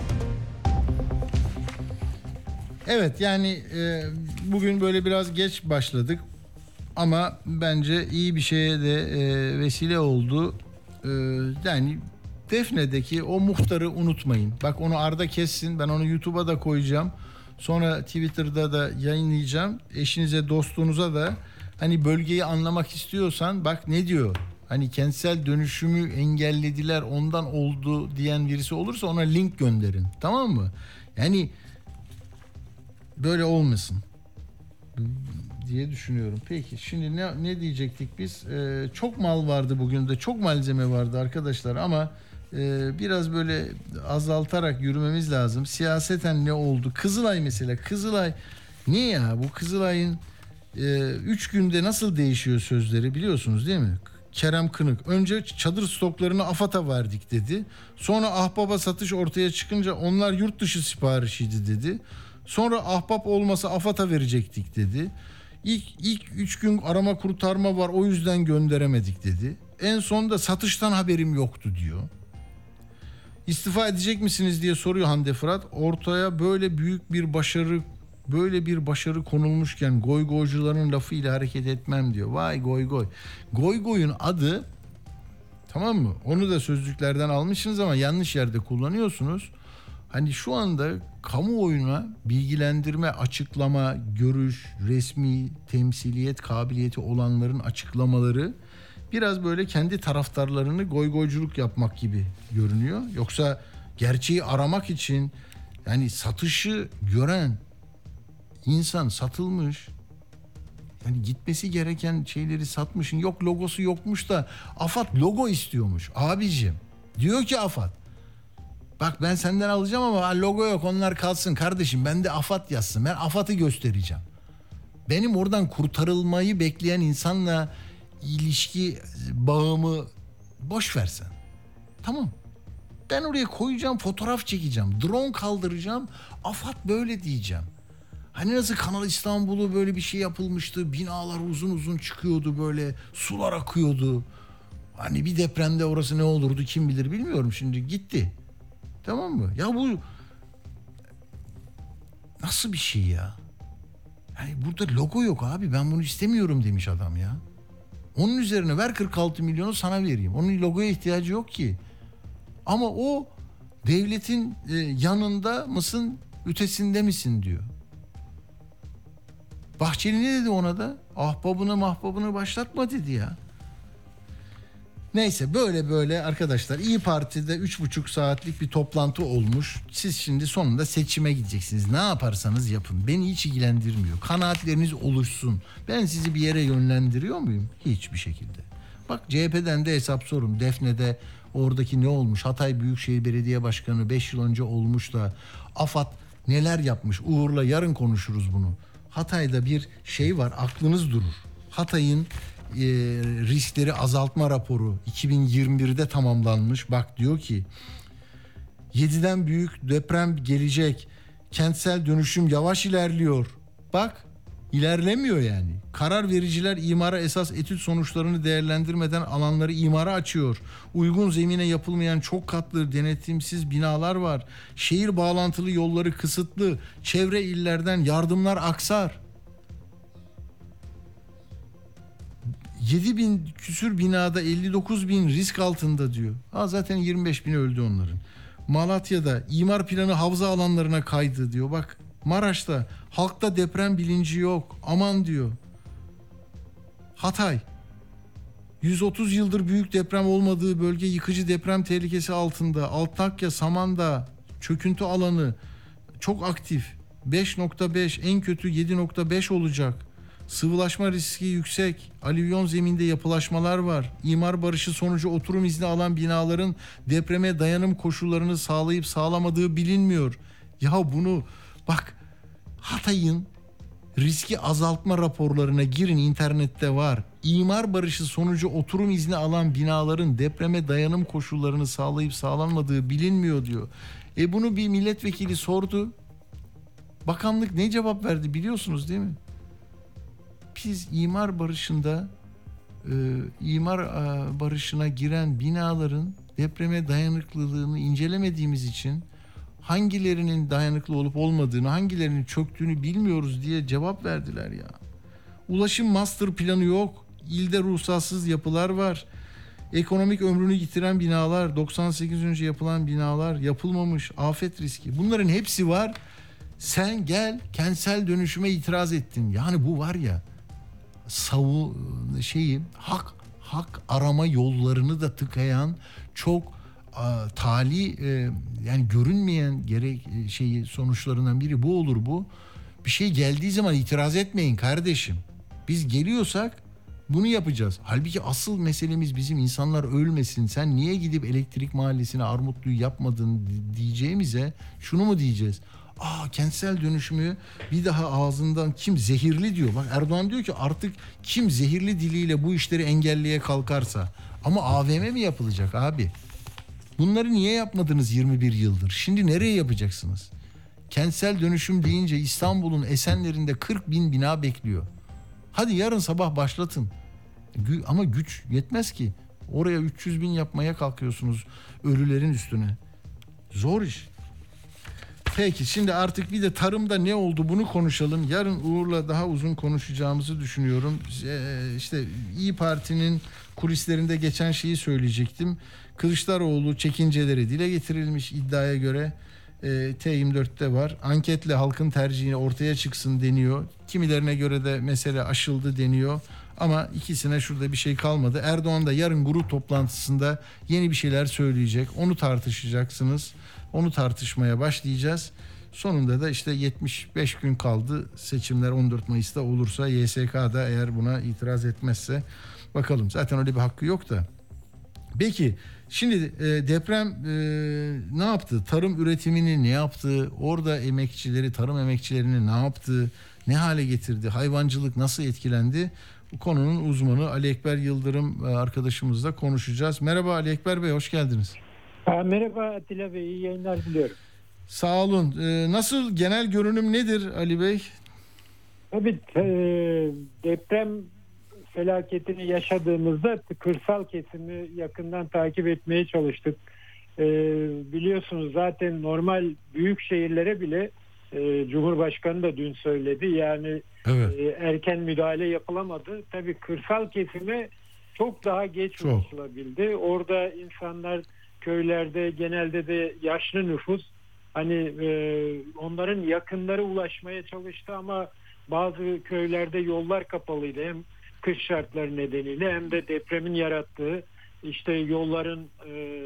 Evet yani e, bugün böyle biraz geç başladık ama bence iyi bir şeye de e, vesile oldu. E, yani Defne'deki o muhtarı unutmayın. Bak onu Arda kessin ben onu YouTube'a da koyacağım. Sonra Twitter'da da yayınlayacağım. Eşinize dostunuza da hani bölgeyi anlamak istiyorsan bak ne diyor. Hani kentsel dönüşümü engellediler ondan oldu diyen birisi olursa ona link gönderin. Tamam mı? Yani böyle olmasın diye düşünüyorum. Peki şimdi ne, ne diyecektik biz? Ee, çok mal vardı bugün de çok malzeme vardı arkadaşlar ama e, biraz böyle azaltarak yürümemiz lazım. Siyaseten ne oldu? Kızılay mesela Kızılay ne ya bu Kızılay'ın 3 günde nasıl değişiyor sözleri biliyorsunuz değil mi? Kerem Kınık önce çadır stoklarını AFAD'a verdik dedi. Sonra Ahbap'a satış ortaya çıkınca onlar yurt dışı siparişiydi dedi. Sonra Ahbap olmasa AFAD'a verecektik dedi. İlk, ilk üç gün arama kurtarma var o yüzden gönderemedik dedi. En son da satıştan haberim yoktu diyor. İstifa edecek misiniz diye soruyor Hande Fırat. Ortaya böyle büyük bir başarı böyle bir başarı konulmuşken goy goycuların lafıyla hareket etmem diyor. Vay goy goy. Goy goyun adı tamam mı? Onu da sözlüklerden almışsınız ama yanlış yerde kullanıyorsunuz. Hani şu anda kamuoyuna bilgilendirme, açıklama, görüş, resmi, temsiliyet kabiliyeti olanların açıklamaları biraz böyle kendi taraftarlarını goygoyculuk yapmak gibi görünüyor. Yoksa gerçeği aramak için yani satışı gören insan satılmış. Yani gitmesi gereken şeyleri satmışın. Yok logosu yokmuş da AFAD logo istiyormuş. Abicim diyor ki AFAD Bak ben senden alacağım ama logo yok onlar kalsın kardeşim. Ben de AFAD yazsın. Ben AFAD'ı göstereceğim. Benim oradan kurtarılmayı bekleyen insanla ilişki bağımı boş versen. Tamam. Ben oraya koyacağım, fotoğraf çekeceğim, drone kaldıracağım. AFAD böyle diyeceğim. Hani nasıl Kanal İstanbul'u böyle bir şey yapılmıştı. Binalar uzun uzun çıkıyordu böyle. Sular akıyordu. Hani bir depremde orası ne olurdu kim bilir bilmiyorum şimdi gitti. Tamam mı? Ya bu nasıl bir şey ya? Yani burada logo yok abi ben bunu istemiyorum demiş adam ya. Onun üzerine ver 46 milyonu sana vereyim. Onun logoya ihtiyacı yok ki. Ama o devletin e, yanında mısın ötesinde misin diyor. Bahçeli ne dedi ona da? Ahbabını mahbabını başlatma dedi ya. Neyse böyle böyle arkadaşlar İyi Parti'de üç buçuk saatlik bir toplantı olmuş. Siz şimdi sonunda seçime gideceksiniz. Ne yaparsanız yapın. Beni hiç ilgilendirmiyor. Kanaatleriniz oluşsun. Ben sizi bir yere yönlendiriyor muyum? Hiçbir şekilde. Bak CHP'den de hesap sorun. Defne'de oradaki ne olmuş? Hatay Büyükşehir Belediye Başkanı 5 yıl önce olmuş da AFAD neler yapmış? Uğur'la yarın konuşuruz bunu. Hatay'da bir şey var aklınız durur. Hatay'ın e, riskleri azaltma raporu 2021'de tamamlanmış. Bak diyor ki 7'den büyük deprem gelecek. Kentsel dönüşüm yavaş ilerliyor. Bak ilerlemiyor yani. Karar vericiler imara esas etüt sonuçlarını değerlendirmeden alanları imara açıyor. Uygun zemine yapılmayan çok katlı denetimsiz binalar var. Şehir bağlantılı yolları kısıtlı. Çevre illerden yardımlar aksar. 7 bin küsür binada 59 bin risk altında diyor. Ha zaten 25 bin öldü onların. Malatya'da imar planı havza alanlarına kaydı diyor. Bak Maraş'ta halkta deprem bilinci yok. Aman diyor. Hatay 130 yıldır büyük deprem olmadığı bölge yıkıcı deprem tehlikesi altında. Altakya, Samandağ çöküntü alanı çok aktif. 5.5 en kötü 7.5 olacak. Sıvılaşma riski yüksek. Alüvyon zeminde yapılaşmalar var. İmar barışı sonucu oturum izni alan binaların depreme dayanım koşullarını sağlayıp sağlamadığı bilinmiyor. Ya bunu bak Hatay'ın riski azaltma raporlarına girin internette var. İmar barışı sonucu oturum izni alan binaların depreme dayanım koşullarını sağlayıp sağlanmadığı bilinmiyor diyor. E bunu bir milletvekili sordu. Bakanlık ne cevap verdi biliyorsunuz değil mi? Biz imar barışında e, imar e, barışına giren binaların depreme dayanıklılığını incelemediğimiz için hangilerinin dayanıklı olup olmadığını, hangilerinin çöktüğünü bilmiyoruz diye cevap verdiler ya. Ulaşım master planı yok. İlde ruhsatsız yapılar var. Ekonomik ömrünü yitiren binalar, 98 önce yapılan binalar, yapılmamış, afet riski. Bunların hepsi var. Sen gel kentsel dönüşüme itiraz ettin. Yani bu var ya savu şeyi hak hak arama yollarını da tıkayan çok a, tali e, yani görünmeyen gerek e, şeyi sonuçlarından biri bu olur bu. Bir şey geldiği zaman itiraz etmeyin kardeşim. Biz geliyorsak bunu yapacağız. Halbuki asıl meselemiz bizim insanlar ölmesin. Sen niye gidip elektrik mahallesine Armutlu'yu yapmadın diyeceğimize şunu mu diyeceğiz? Aa kentsel dönüşümü bir daha ağzından kim zehirli diyor. Bak Erdoğan diyor ki artık kim zehirli diliyle bu işleri engelleye kalkarsa. Ama AVM mi yapılacak abi? Bunları niye yapmadınız 21 yıldır? Şimdi nereye yapacaksınız? Kentsel dönüşüm deyince İstanbul'un Esenler'inde 40 bin bina bekliyor. Hadi yarın sabah başlatın. Ama güç yetmez ki. Oraya 300 bin yapmaya kalkıyorsunuz ölülerin üstüne. Zor iş. Peki şimdi artık bir de tarımda ne oldu bunu konuşalım. Yarın Uğur'la daha uzun konuşacağımızı düşünüyorum. Ee, işte İyi Parti'nin kulislerinde geçen şeyi söyleyecektim. Kılıçdaroğlu çekinceleri dile getirilmiş iddiaya göre. E, T24'te var. Anketle halkın tercihini ortaya çıksın deniyor. Kimilerine göre de mesele aşıldı deniyor. Ama ikisine şurada bir şey kalmadı. Erdoğan da yarın grup toplantısında yeni bir şeyler söyleyecek. Onu tartışacaksınız. Onu tartışmaya başlayacağız. Sonunda da işte 75 gün kaldı seçimler 14 Mayıs'ta olursa YSK da eğer buna itiraz etmezse bakalım. Zaten öyle bir hakkı yok da. Peki şimdi e, deprem e, ne yaptı? Tarım üretimini ne yaptı? Orada emekçileri, tarım emekçilerini ne yaptı? Ne hale getirdi? Hayvancılık nasıl etkilendi? Bu konunun uzmanı Ali Ekber Yıldırım e, arkadaşımızla konuşacağız. Merhaba Ali Ekber Bey, hoş geldiniz. Ha, merhaba Atilla Bey, iyi yayınlar diliyorum. Sağ olun. E, nasıl genel görünüm nedir Ali Bey? Tabii e, deprem felaketini yaşadığımızda kırsal kesimi yakından takip etmeye çalıştık. E, biliyorsunuz zaten normal büyük şehirlere bile e, Cumhurbaşkanı da dün söyledi. Yani Evet. erken müdahale yapılamadı. Tabii kırsal kesime çok daha geç Çok. ulaşılabildi. Orada insanlar köylerde genelde de yaşlı nüfus hani e, onların yakınları ulaşmaya çalıştı ama bazı köylerde yollar kapalıydı. Hem kış şartları nedeniyle hem de depremin yarattığı işte yolların e,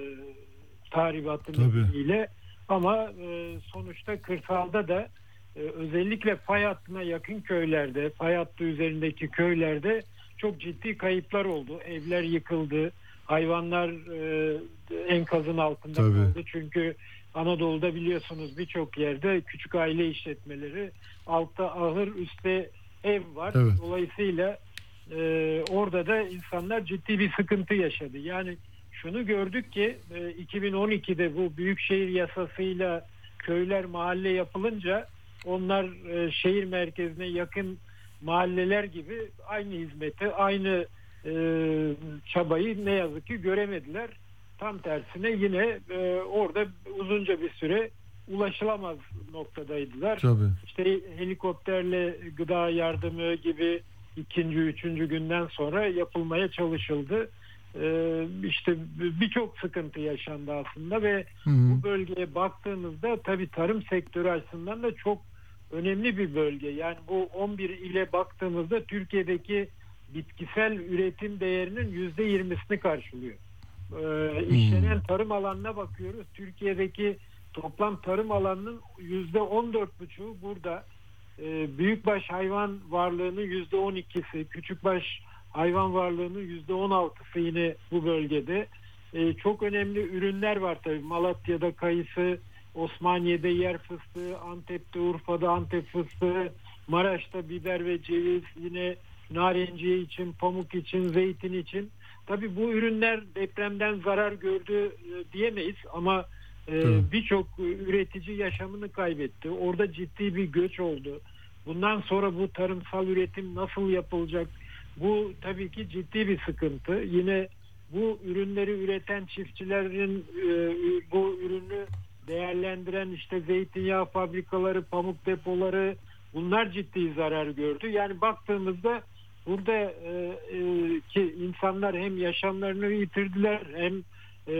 tahribatı nedeniyle ama e, sonuçta kırsalda da e, özellikle fay hattına yakın köylerde, fay hattı üzerindeki köylerde çok ciddi kayıplar oldu. Evler yıkıldı, hayvanlar e, enkazın altında Tabii. kaldı. Çünkü Anadolu'da biliyorsunuz birçok yerde küçük aile işletmeleri altta ahır, üstte ev var. Evet. Dolayısıyla e, orada da insanlar ciddi bir sıkıntı yaşadı. Yani şunu gördük ki e, 2012'de bu büyükşehir yasasıyla köyler mahalle yapılınca onlar e, şehir merkezine yakın mahalleler gibi aynı hizmeti, aynı e, çabayı ne yazık ki göremediler. Tam tersine yine e, orada uzunca bir süre ulaşılamaz noktadaydılar. Tabii. İşte helikopterle gıda yardımı gibi ikinci, üçüncü günden sonra yapılmaya çalışıldı. Ee, işte birçok sıkıntı yaşandı aslında ve Hı hı. bu bölgeye baktığımızda tabii tarım sektörü açısından da çok önemli bir bölge. Yani bu 11 ile baktığımızda Türkiye'deki bitkisel üretim değerinin yüzde yirmisini karşılıyor. Ee, işlenen tarım alanına bakıyoruz. Türkiye'deki toplam tarım alanının yüzde on dört buçuğu burada. Ee, büyükbaş hayvan varlığının yüzde on ikisi, küçükbaş hayvan varlığının yüzde on altısı yine bu bölgede. Ee, çok önemli ürünler var tabii. Malatya'da kayısı, Osmaniye'de yer fıstığı, Antep'te Urfa'da Antep fıstığı, Maraş'ta biber ve ceviz, yine narenciye için, pamuk için, zeytin için. Tabii bu ürünler depremden zarar gördü e, diyemeyiz ama e, birçok üretici yaşamını kaybetti. Orada ciddi bir göç oldu. Bundan sonra bu tarımsal üretim nasıl yapılacak? Bu tabii ki ciddi bir sıkıntı. Yine bu ürünleri üreten çiftçilerin e, bu ürünü değerlendiren işte zeytinyağı fabrikaları, pamuk depoları bunlar ciddi zarar gördü. Yani baktığımızda burada e, e, insanlar hem yaşamlarını yitirdiler hem e,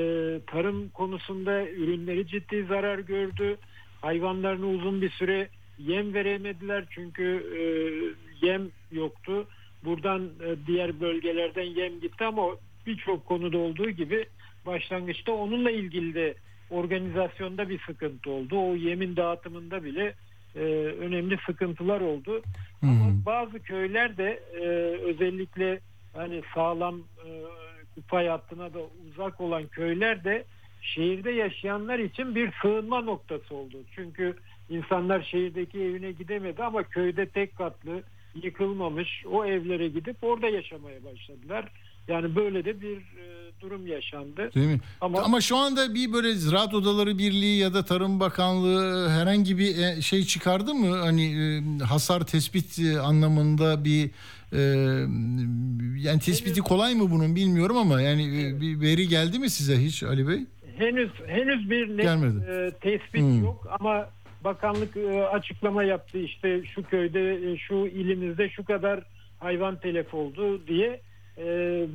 tarım konusunda ürünleri ciddi zarar gördü. Hayvanlarını uzun bir süre yem veremediler çünkü yem yoktu. Buradan diğer bölgelerden yem gitti ama birçok konuda olduğu gibi başlangıçta onunla ilgili de organizasyonda bir sıkıntı oldu. O yemin dağıtımında bile e, önemli sıkıntılar oldu. Hı Ama bazı köyler de e, özellikle hani sağlam e, fay hattına da uzak olan köyler de şehirde yaşayanlar için bir sığınma noktası oldu. Çünkü insanlar şehirdeki evine gidemedi ama köyde tek katlı yıkılmamış o evlere gidip orada yaşamaya başladılar. Yani böyle de bir e, durum yaşandı. Değil mi? Ama- Ama, şu anda bir böyle Ziraat Odaları Birliği ya da Tarım Bakanlığı herhangi bir e, şey çıkardı mı? Hani e, hasar tespit e, anlamında bir e, yani tespiti kolay mı bunun bilmiyorum ama yani e, bir veri geldi mi size hiç Ali Bey? Henüz henüz bir net Gelmedi. e, tespit Hmm. yok ama bakanlık e, açıklama yaptı işte şu köyde e, şu ilimizde şu kadar hayvan telef oldu diye E,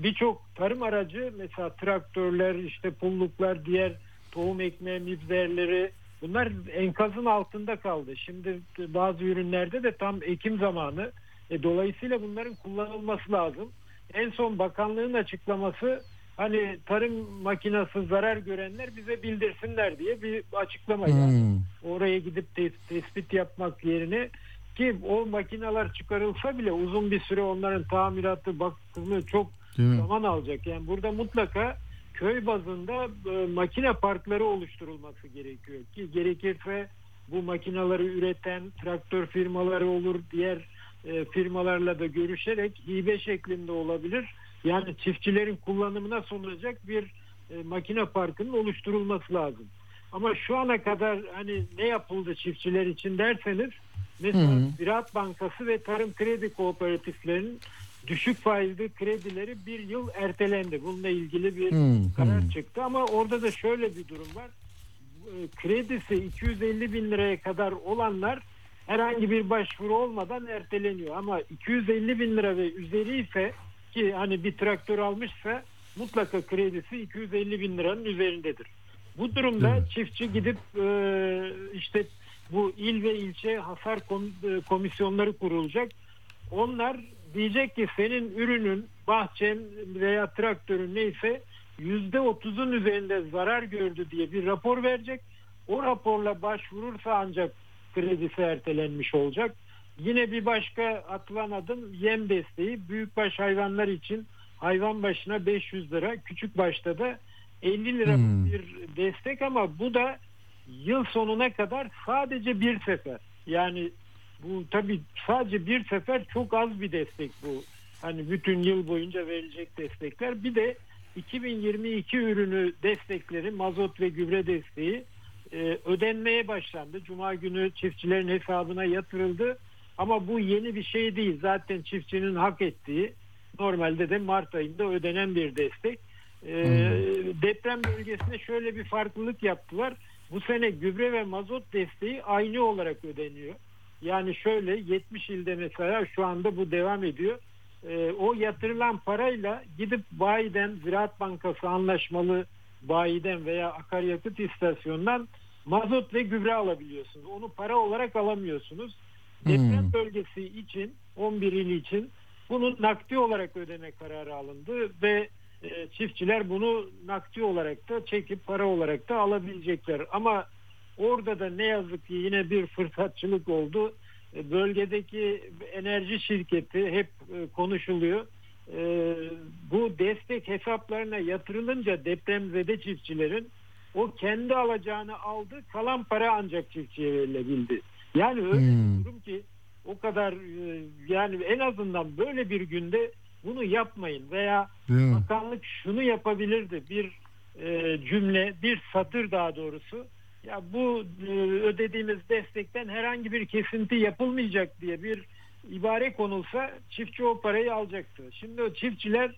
birçok tarım aracı mesela traktörler işte pulluklar diğer tohum ekme mibzerleri bunlar enkazın altında kaldı. Şimdi bazı ürünlerde de tam ekim zamanı e, dolayısıyla bunların kullanılması lazım. En son bakanlığın açıklaması hani tarım makinası zarar görenler bize bildirsinler diye bir açıklama yani. Hmm. Oraya gidip tes- tespit yapmak yerine ki o makineler çıkarılsa bile uzun bir süre onların tamiratı, bakımı çok zaman alacak. Yani burada mutlaka köy bazında e, makine parkları oluşturulması gerekiyor ki gerekirse bu makineleri üreten traktör firmaları olur, diğer e, firmalarla da görüşerek hibe şeklinde olabilir. Yani çiftçilerin kullanımına sunulacak bir e, makine parkının oluşturulması lazım. Ama şu ana kadar hani ne yapıldı çiftçiler için derseniz mesela Hı. Ziraat Bankası ve Tarım Kredi Kooperatiflerinin düşük faizli kredileri bir yıl ertelendi. Bununla ilgili bir Hı, karar çıktı ama orada da şöyle bir durum var. E, Kredisi 250 bin liraya kadar olanlar herhangi bir başvuru olmadan erteleniyor. Ama 250 bin lira ve üzeri ise ki hani bir traktör almışsa mutlaka kredisi 250 bin liranın üzerindedir. Bu durumda Evet. çiftçi gidip e, işte bu il ve ilçe hasar e, komisyonları kurulacak. Onlar diyecek ki senin ürünün, bahçen veya traktörün neyse yüzde otuzun üzerinde zarar gördü diye bir rapor verecek. O raporla başvurursa ancak kredisi ertelenmiş olacak. Yine bir başka atılan adım yem desteği. Büyükbaş hayvanlar için hayvan başına 500 lira, küçük başta da 50 lira Hmm. bir destek ama bu da yıl sonuna kadar sadece bir sefer. Yani bu tabii sadece bir sefer çok az bir destek bu. Hani bütün yıl boyunca verilecek destekler. Bir de 2022 ürünü destekleri, mazot ve gübre desteği e, ödenmeye başlandı. Cuma günü çiftçilerin hesabına yatırıldı. Ama bu yeni bir şey değil. Zaten çiftçinin hak ettiği normalde de Mart ayında ödenen bir destek. E, deprem bölgesinde şöyle bir farklılık yaptılar. Bu sene gübre ve mazot desteği aynı olarak ödeniyor. Yani şöyle 70 ilde mesela şu anda bu devam ediyor. Ee, o yatırılan parayla gidip bayiden Ziraat Bankası anlaşmalı bayiden veya akaryakıt istasyonundan mazot ve gübre alabiliyorsunuz. Onu para olarak alamıyorsunuz. Deprem Hmm. bölgesi için 11 il için bunun nakdi olarak ödeme kararı alındı ve e, çiftçiler bunu nakdi olarak da çekip para olarak da alabilecekler. Ama orada da ne yazık ki yine bir fırsatçılık oldu. E, Bölgedeki enerji şirketi hep e, konuşuluyor. E, Bu destek hesaplarına yatırılınca depremzede çiftçilerin o kendi alacağını aldı. Kalan para ancak çiftçiye verilebildi. Yani öyle Hmm. bir durum ki o kadar yani en azından böyle bir günde bunu yapmayın veya Değil mi? bakanlık şunu yapabilirdi bir e, cümle bir satır daha doğrusu ya bu e, ödediğimiz destekten herhangi bir kesinti yapılmayacak diye bir ibare konulsa çiftçi o parayı alacaktı. Şimdi o çiftçiler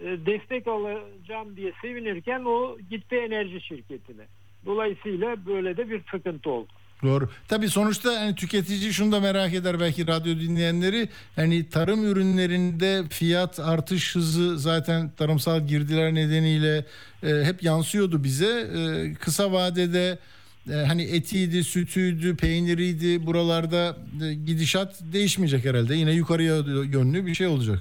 e, destek alacağım diye sevinirken o gitti enerji şirketine. Dolayısıyla böyle de bir sıkıntı oldu. Doğru. Tabii sonuçta hani tüketici şunu da merak eder belki radyo dinleyenleri. Hani tarım ürünlerinde fiyat artış hızı zaten tarımsal girdiler nedeniyle e, hep yansıyordu bize. E, kısa vadede e, hani etiydi, sütüydü, peyniriydi buralarda e, gidişat değişmeyecek herhalde. Yine yukarıya yönlü bir şey olacak.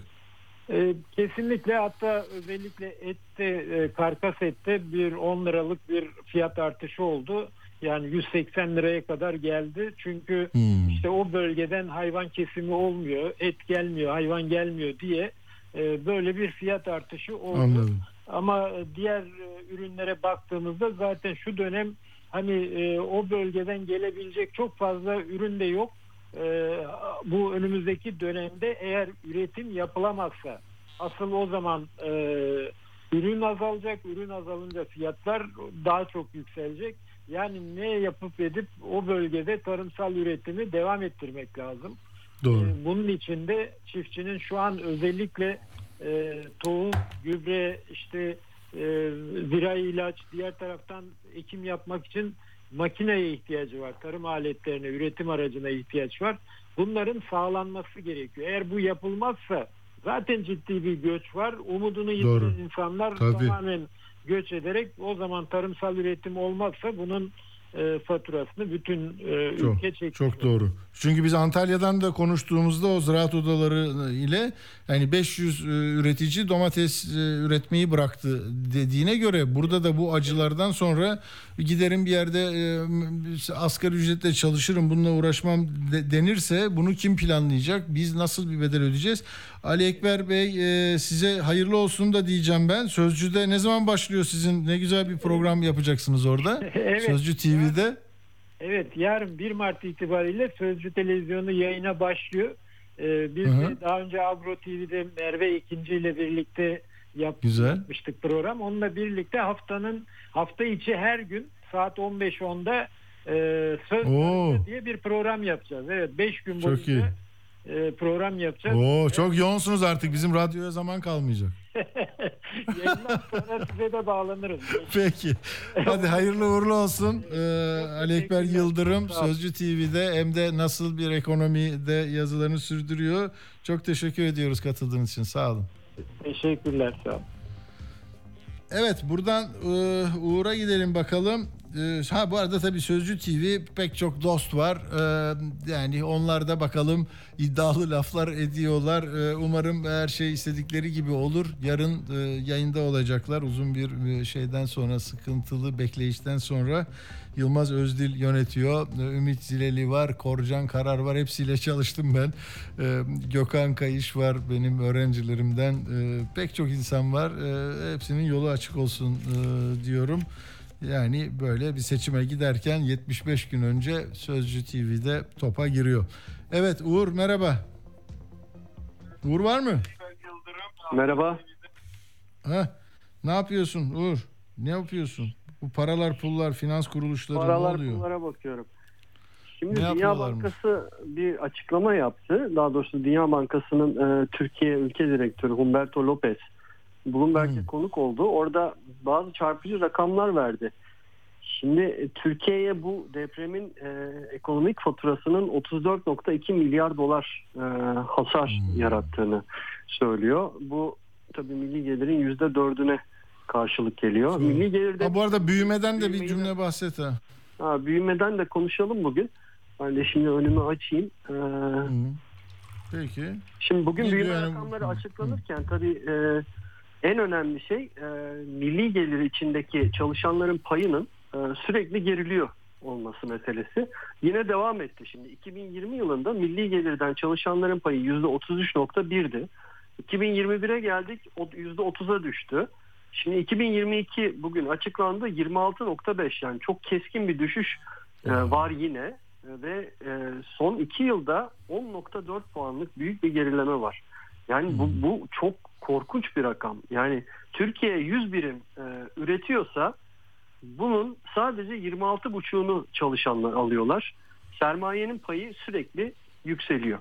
E, kesinlikle hatta özellikle ette e, karkas ette bir 10 liralık bir fiyat artışı oldu. Yani 180 liraya kadar geldi. Çünkü Hmm. işte o bölgeden hayvan kesimi olmuyor, et gelmiyor, hayvan gelmiyor diye e, böyle bir fiyat artışı oldu. Anladım. Ama e, diğer e, ürünlere baktığımızda zaten şu dönem hani o bölgeden gelebilecek çok fazla ürün de yok. Bu önümüzdeki dönemde eğer üretim yapılamazsa asıl o zaman ürün azalacak. Ürün azalınca fiyatlar daha çok yükselecek. Yani ne yapıp edip o bölgede tarımsal üretimi devam ettirmek lazım. Doğru. Ee, Bunun için de çiftçinin şu an özellikle e, tohum, gübre, işte e, zirai ilaç, diğer taraftan ekim yapmak için makineye ihtiyacı var. Tarım aletlerine, üretim aracına ihtiyaç var. Bunların sağlanması gerekiyor. Eğer bu yapılmazsa zaten ciddi bir göç var. Umudunu yitiren insanlar Tabii. tamamen göç ederek o zaman tarımsal üretim olmazsa bunun e, faturasını bütün e, ülke çekmiş. çok doğru. Çünkü biz Antalya'dan da konuştuğumuzda o ziraat odaları ile yani 500 e, üretici domates e, üretmeyi bıraktı dediğine göre burada da bu acılardan sonra giderim bir yerde e, asgari ücretle çalışırım bununla uğraşmam de- denirse bunu kim planlayacak? Biz nasıl bir bedel ödeyeceğiz? Ali Ekber Bey e, size hayırlı olsun da diyeceğim ben. Sözcü'de ne zaman başlıyor sizin ne güzel bir program yapacaksınız orada? [laughs] Evet. Sözcü TV'de. Evet yarın 1 Mart itibariyle Sözcü Televizyonu yayına başlıyor. Ee, biz Hı hı. de daha önce Agro TV'de Merve İkinci ile birlikte yap- Güzel. yapmıştık program. Onunla birlikte haftanın hafta içi her gün saat 15.10'da e, Söz Oo. Diye bir program yapacağız. Evet 5 gün Çok boyunca iyi. e, program yapacağız. Oo çok yoğunsunuz artık. Bizim radyoya zaman kalmayacak. [laughs] Yayından sonra size de bağlanırız. Peki. Hadi hayırlı uğurlu olsun. Ee, Ali Ekber Yıldırım. Sözcü TV'de hem de nasıl bir ekonomide yazılarını sürdürüyor. Çok teşekkür ediyoruz katıldığınız için. Sağ olun. Teşekkürler sağ olun. Evet buradan e, Uğur'a gidelim bakalım. E, ha bu arada tabii Sözcü TV pek çok dost var. E, yani onlar da bakalım iddialı laflar ediyorlar. E, umarım her şey istedikleri gibi olur. Yarın e, yayında olacaklar. Uzun bir e, şeyden sonra sıkıntılı bekleyişten sonra Yılmaz Özdil yönetiyor. Ümit Zileli var, Korcan Karar var. Hepsiyle çalıştım ben. Gökhan Kayış var benim öğrencilerimden. Pek çok insan var. Hepsinin yolu açık olsun e, diyorum. Yani böyle bir seçime giderken 75 gün önce Sözcü TV'de topa giriyor. Evet Uğur merhaba. Uğur var mı? Merhaba. Ha, ne yapıyorsun Uğur? Ne yapıyorsun? Bu paralar pullar finans kuruluşları Paralar ne oluyor? pullara bakıyorum. Şimdi Ne Dünya? Bankası bir açıklama yaptı. Daha doğrusu Dünya Bankası'nın e, Türkiye ülke direktörü Humberto Lopez Bloomberg'e Hmm. konuk oldu. Orada bazı çarpıcı rakamlar verdi. Şimdi e, Türkiye'ye bu depremin e, ekonomik faturasının 34.2 milyar dolar e, hasar Hmm. yarattığını söylüyor. Bu tabii milli gelirin %4'üne karşılık geliyor. Milli gelirde Ha, bu arada büyümeden de bir cümle bahset ha. Ha, büyümeden de konuşalım bugün. Ben de şimdi önümü açayım. Ee, Peki. şimdi bugün Ne büyüme rakamları Hı, açıklanırken tabii e, en önemli şey e, milli gelir içindeki çalışanların payının e, sürekli geriliyor olması meselesi. Yine devam etti şimdi. 2020 yılında milli gelirden çalışanların payı %33.1'di. 2021'e geldik o %30'a düştü. Şimdi 2022 bugün açıklandı 26.5 yani çok keskin bir düşüş e, var yine ve e, son iki yılda 10.4 puanlık büyük bir gerileme var. Yani bu, bu çok korkunç bir rakam. Yani Türkiye 100 birim e, üretiyorsa bunun sadece 26,5'unu çalışanlar alıyorlar. Sermayenin payı sürekli yükseliyor.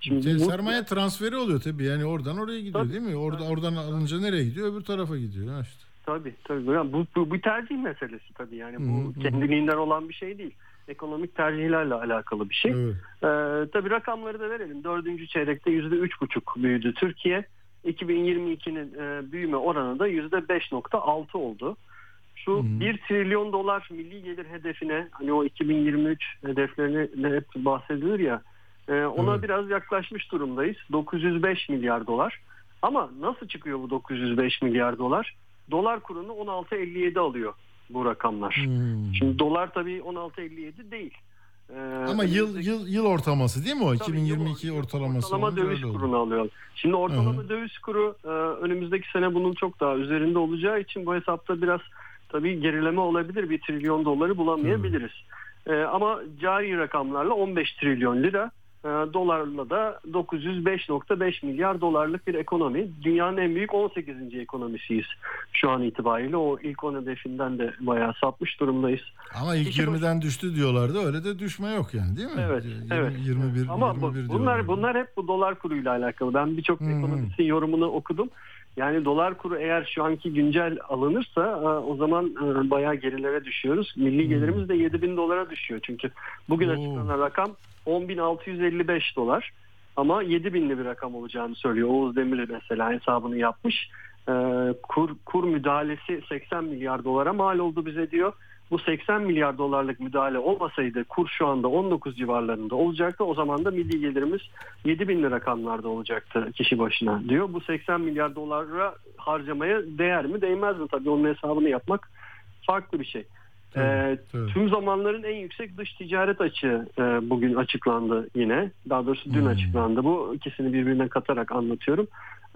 Şimdi Şey, bu- sermaye transferi oluyor tabii. Yani oradan oraya gidiyor Tabii. değil mi? Orada oradan alınca nereye gidiyor? Öbür tarafa gidiyor. Ha işte. Tabii tabii. Yani bu, bu, bu tercih meselesi tabii yani bu hı. kendiliğinden olan bir şey değil. Ekonomik tercihlerle alakalı bir şey. Evet. Ee, tabii rakamları da verelim. Dördüncü çeyrekte yüzde üç buçuk büyüdü Türkiye. 2022'nin e, büyüme oranı da yüzde 5.6 oldu. Şu 1 trilyon dolar milli gelir hedefine hani o 2023 hedeflerine de hep bahsedilir ya e, ona Evet. biraz yaklaşmış durumdayız. 905 milyar dolar. Ama nasıl çıkıyor bu 905 milyar dolar? Dolar kurunu 16.57 alıyor bu rakamlar. Hmm. Şimdi dolar tabii 16.57 değil. Ee, Ama yıl yıl yıl ortalaması değil mi o? Tabii, 2022 yıl- ortalaması. ortalama döviz kurunu alıyor. Şimdi ortalama Hı döviz kuru e, önümüzdeki sene bunun çok daha üzerinde olacağı için bu hesapta biraz tabii gerileme olabilir. Bir trilyon doları bulamayabiliriz. E, ama cari rakamlarla 15 trilyon lira dolarla da 905.5 milyar dolarlık bir ekonomi. Dünyanın en büyük 18. ekonomisiyiz şu an itibariyle. O ilk 10 hedefinden de bayağı sapmış durumdayız. Ama ilk Kişi başı- 20'den düştü diyorlardı. Öyle de düşme yok yani değil mi? Evet, 20, evet. 21, Ama bu- 21 bunlar diyorlardı. bunlar hep bu dolar kuruyla alakalı. Ben birçok ekonomistin yorumunu okudum. Yani dolar kuru eğer şu anki güncel alınırsa e, o zaman e, bayağı gerilere düşüyoruz. Milli gelirimiz de 7 bin dolara düşüyor. Çünkü bugün açıklanan rakam 10.655 dolar. Ama 7 binli bir rakam olacağını söylüyor. Oğuz Demir mesela hesabını yapmış. E, kur, kur müdahalesi 80 milyar dolara mal oldu bize diyor. Bu 80 milyar dolarlık müdahale olmasaydı kur şu anda 19 civarlarında olacaktı. O zaman da milli gelirimiz 7 bin rakamlarda olacaktı kişi başına diyor. Bu 80 milyar dolara harcamaya değer mi değmez mi? Tabii onun hesabını yapmak farklı bir şey. Ee, tüm zamanların en yüksek dış ticaret açığı e, bugün açıklandı yine. Daha doğrusu dün açıklandı. Bu ikisini birbirine katarak anlatıyorum.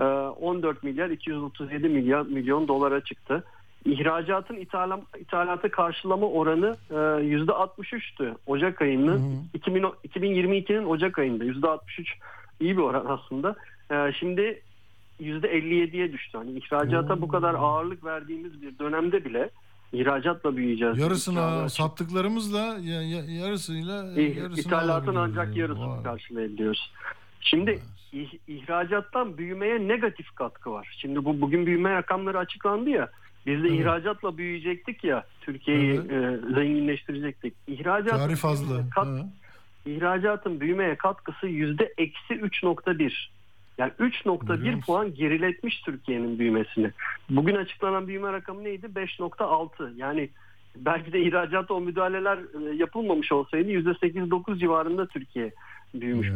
Ee, 14 milyar 237 milyar milyon dolara çıktı. İhracatın ithalam, ithalatı karşılama oranı e, %63'tü Ocak ayının 2000 2022'nin Ocak ayında %63 iyi bir oran aslında. E, şimdi %57'ye düştü. Hani ihracata bu kadar ağırlık verdiğimiz bir dönemde bile ihracatla büyüyeceğiz. Yarısına sattıklarımızla ya, ya, yarısıyla yarısını İthalatın ancak yarısını Vay. karşılayabiliyoruz. Şimdi ih- ihracattan büyümeye negatif katkı var. Şimdi bu bugün büyüme rakamları açıklandı ya. Biz de Evet. ihracatla büyüyecektik ya. Türkiye'yi e, zenginleştirecektik. İhracat Cari fazla. kat- Ha. ihracatın büyümeye katkısı yüzde eksi 3.1. Yani 3.1 puan geriletmiş Türkiye'nin büyümesini. Bugün açıklanan büyüme rakamı neydi? 5.6. Yani belki de ihracatta o müdahaleler e, yapılmamış olsaydı %8-9 civarında Türkiye büyümüş,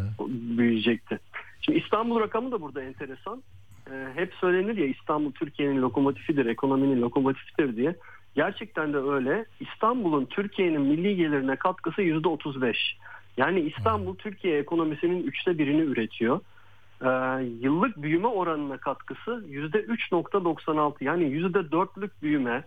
büyüyecekti. Şimdi İstanbul rakamı da burada enteresan. E, hep söylenir ya İstanbul Türkiye'nin lokomotifidir, ekonominin lokomotifidir diye. Gerçekten de öyle. İstanbul'un Türkiye'nin milli gelirine katkısı %35. Yani İstanbul Türkiye ekonomisinin üçte birini üretiyor. Ee, yıllık büyüme oranına katkısı %3.96 yani %4'lük büyüme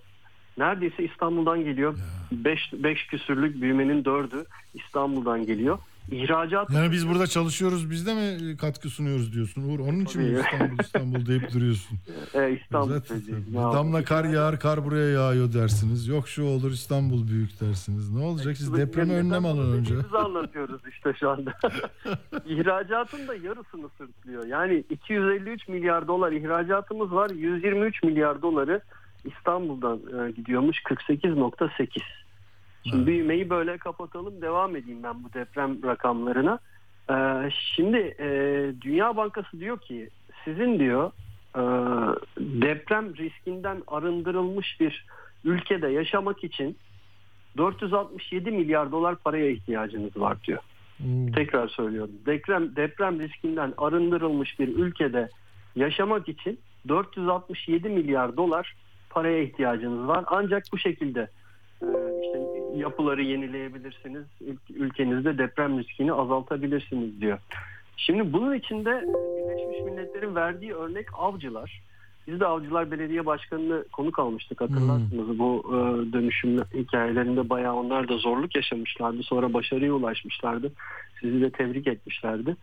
neredeyse İstanbul'dan geliyor. 5 5 küsürlük büyümenin 4'ü İstanbul'dan geliyor. İhracat Yani biz burada çalışıyoruz biz de mi katkı sunuyoruz diyorsun Uğur? Onun için mi Tabii. İstanbul İstanbul deyip duruyorsun? [laughs] e, İstanbul Zaten damla kar yağar kar buraya yağıyor dersiniz. Yok şu olur İstanbul büyük dersiniz. Ne olacak siz depreme önlem alın önce. Biz anlatıyoruz işte şu anda. [laughs] İhracatın da yarısını sırtlıyor. Yani 253 milyar dolar ihracatımız var. 123 milyar doları İstanbul'dan e, gidiyormuş 48.8. Şimdi büyümeyi böyle kapatalım devam edeyim ben bu deprem rakamlarına. E, şimdi e, Dünya Bankası diyor ki sizin diyor e, deprem riskinden arındırılmış bir ülkede yaşamak için 467 milyar dolar paraya ihtiyacınız var diyor. Tekrar söylüyorum. Deprem deprem riskinden arındırılmış bir ülkede yaşamak için 467 milyar dolar paraya ihtiyacınız var. Ancak bu şekilde yapıları yenileyebilirsiniz. Ül- Ülkenizde deprem riskini azaltabilirsiniz diyor. Şimdi bunun içinde Birleşmiş Milletler'in verdiği örnek avcılar. Biz de Avcılar Belediye Başkanı'nı konuk almıştık hatırlarsınız. Bu e, dönüşüm hikayelerinde bayağı onlar da zorluk yaşamışlardı. Sonra başarıya ulaşmışlardı. Sizi de tebrik etmişlerdi.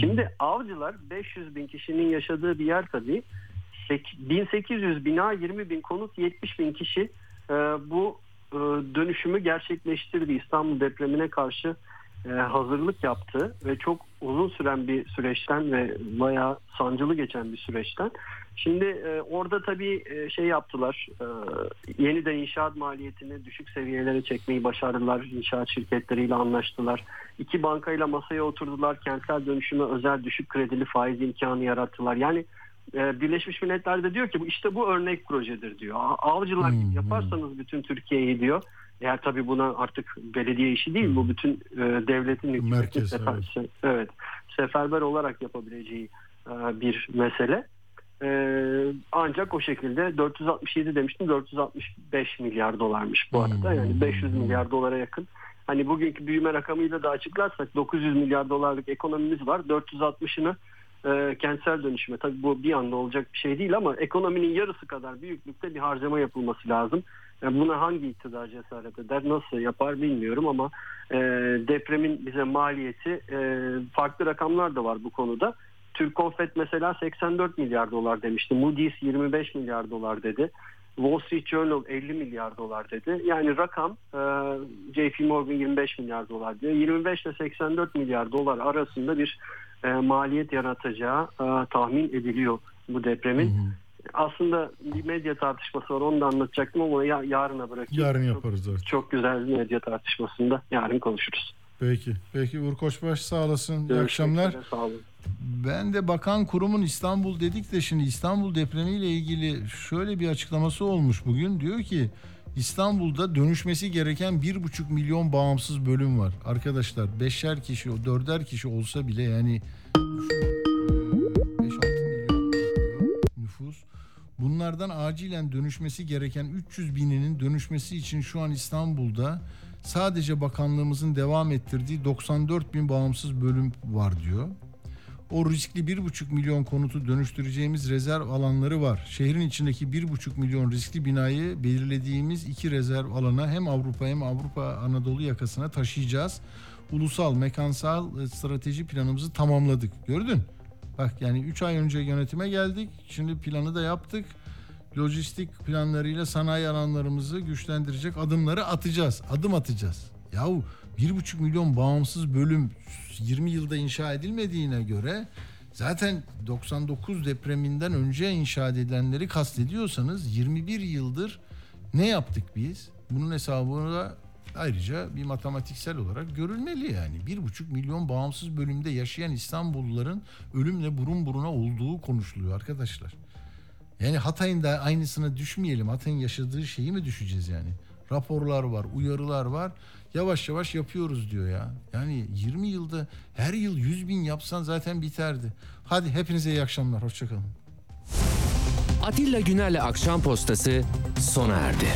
Şimdi Avcılar 500 bin kişinin yaşadığı bir yer tabii. Sek- 1800 bina 20 bin konut 70 bin kişi e, bu e, dönüşümü gerçekleştirdi. İstanbul depremine karşı e, hazırlık yaptı ve çok uzun süren bir süreçten ve bayağı sancılı geçen bir süreçten. Şimdi e, orada tabii şey yaptılar. E, yeniden inşaat maliyetini düşük seviyelere çekmeyi başardılar. İnşaat şirketleriyle anlaştılar. İki bankayla masaya oturdular. Kentsel dönüşüme özel düşük kredili faiz imkanı yarattılar. Yani Birleşmiş Milletler de diyor ki bu işte bu örnek projedir diyor. Avcılar gibi yaparsanız bütün Türkiye'yi diyor. Eğer tabii buna artık belediye işi değil bu bütün e, devletin Merkez, sefer- se- evet, seferber olarak yapabileceği e, bir mesele. E, ancak o şekilde 467 demiştim 465 milyar dolarmış bu arada. Yani 500 milyar dolara yakın. Hani bugünkü büyüme rakamıyla da açıklarsak 900 milyar dolarlık ekonomimiz var. 460'ını e, kentsel dönüşüme. Tabii bu bir anda olacak bir şey değil ama ekonominin yarısı kadar büyüklükte bir harcama yapılması lazım. Yani buna hangi iktidar cesaret eder, nasıl yapar bilmiyorum ama e, depremin bize maliyeti e, farklı rakamlar da var bu konuda. Türk Konfet mesela 84 milyar dolar demişti. Moody's 25 milyar dolar dedi. Wall Street Journal 50 milyar dolar dedi. Yani rakam e, JP Morgan 25 milyar dolar diyor. 25 ile 84 milyar dolar arasında bir e, maliyet yaratacağı e, tahmin ediliyor bu depremin. Aslında bir medya tartışması var onu da anlatacaktım ama ya, yarına bırakayım. Yarın yaparız artık. Çok güzel bir medya tartışmasında yarın konuşuruz. Peki. Peki Uğur Koçbaş sağ olasın. İyi Görüşmek akşamlar. üzere, Sağ olun. Ben de bakan kurumun İstanbul dedik de şimdi İstanbul depremiyle ilgili şöyle bir açıklaması olmuş bugün. Diyor ki İstanbul'da dönüşmesi gereken 1,5 milyon bağımsız bölüm var. Arkadaşlar beşer kişi, dörder kişi olsa bile yani 5-6 milyon nüfus. Bunlardan acilen dönüşmesi gereken 300 bininin dönüşmesi için şu an İstanbul'da sadece bakanlığımızın devam ettirdiği 94 bin bağımsız bölüm var diyor. O riskli 1,5 milyon konutu dönüştüreceğimiz rezerv alanları var. Şehrin içindeki 1,5 milyon riskli binayı belirlediğimiz iki rezerv alana hem Avrupa hem Avrupa Anadolu yakasına taşıyacağız. Ulusal mekansal e, strateji planımızı tamamladık. Gördün? Bak yani 3 ay önce yönetime geldik. Şimdi planı da yaptık. Lojistik planlarıyla sanayi alanlarımızı güçlendirecek adımları atacağız. Adım atacağız. Yahu 1,5 milyon bağımsız bölüm 20 yılda inşa edilmediğine göre zaten 99 depreminden önce inşa edilenleri kastediyorsanız 21 yıldır ne yaptık biz? Bunun hesabını da ayrıca bir matematiksel olarak görülmeli yani. 1,5 milyon bağımsız bölümde yaşayan İstanbulluların ölümle burun buruna olduğu konuşuluyor arkadaşlar. Yani Hatay'ın da aynısına düşmeyelim. Hatay'ın yaşadığı şeyi mi düşeceğiz yani? Raporlar var, uyarılar var. Yavaş yavaş yapıyoruz diyor ya. Yani 20 yılda her yıl 100 bin yapsan zaten biterdi. Hadi hepinize iyi akşamlar. Hoşçakalın. Atilla Güner'le Akşam Postası sona erdi.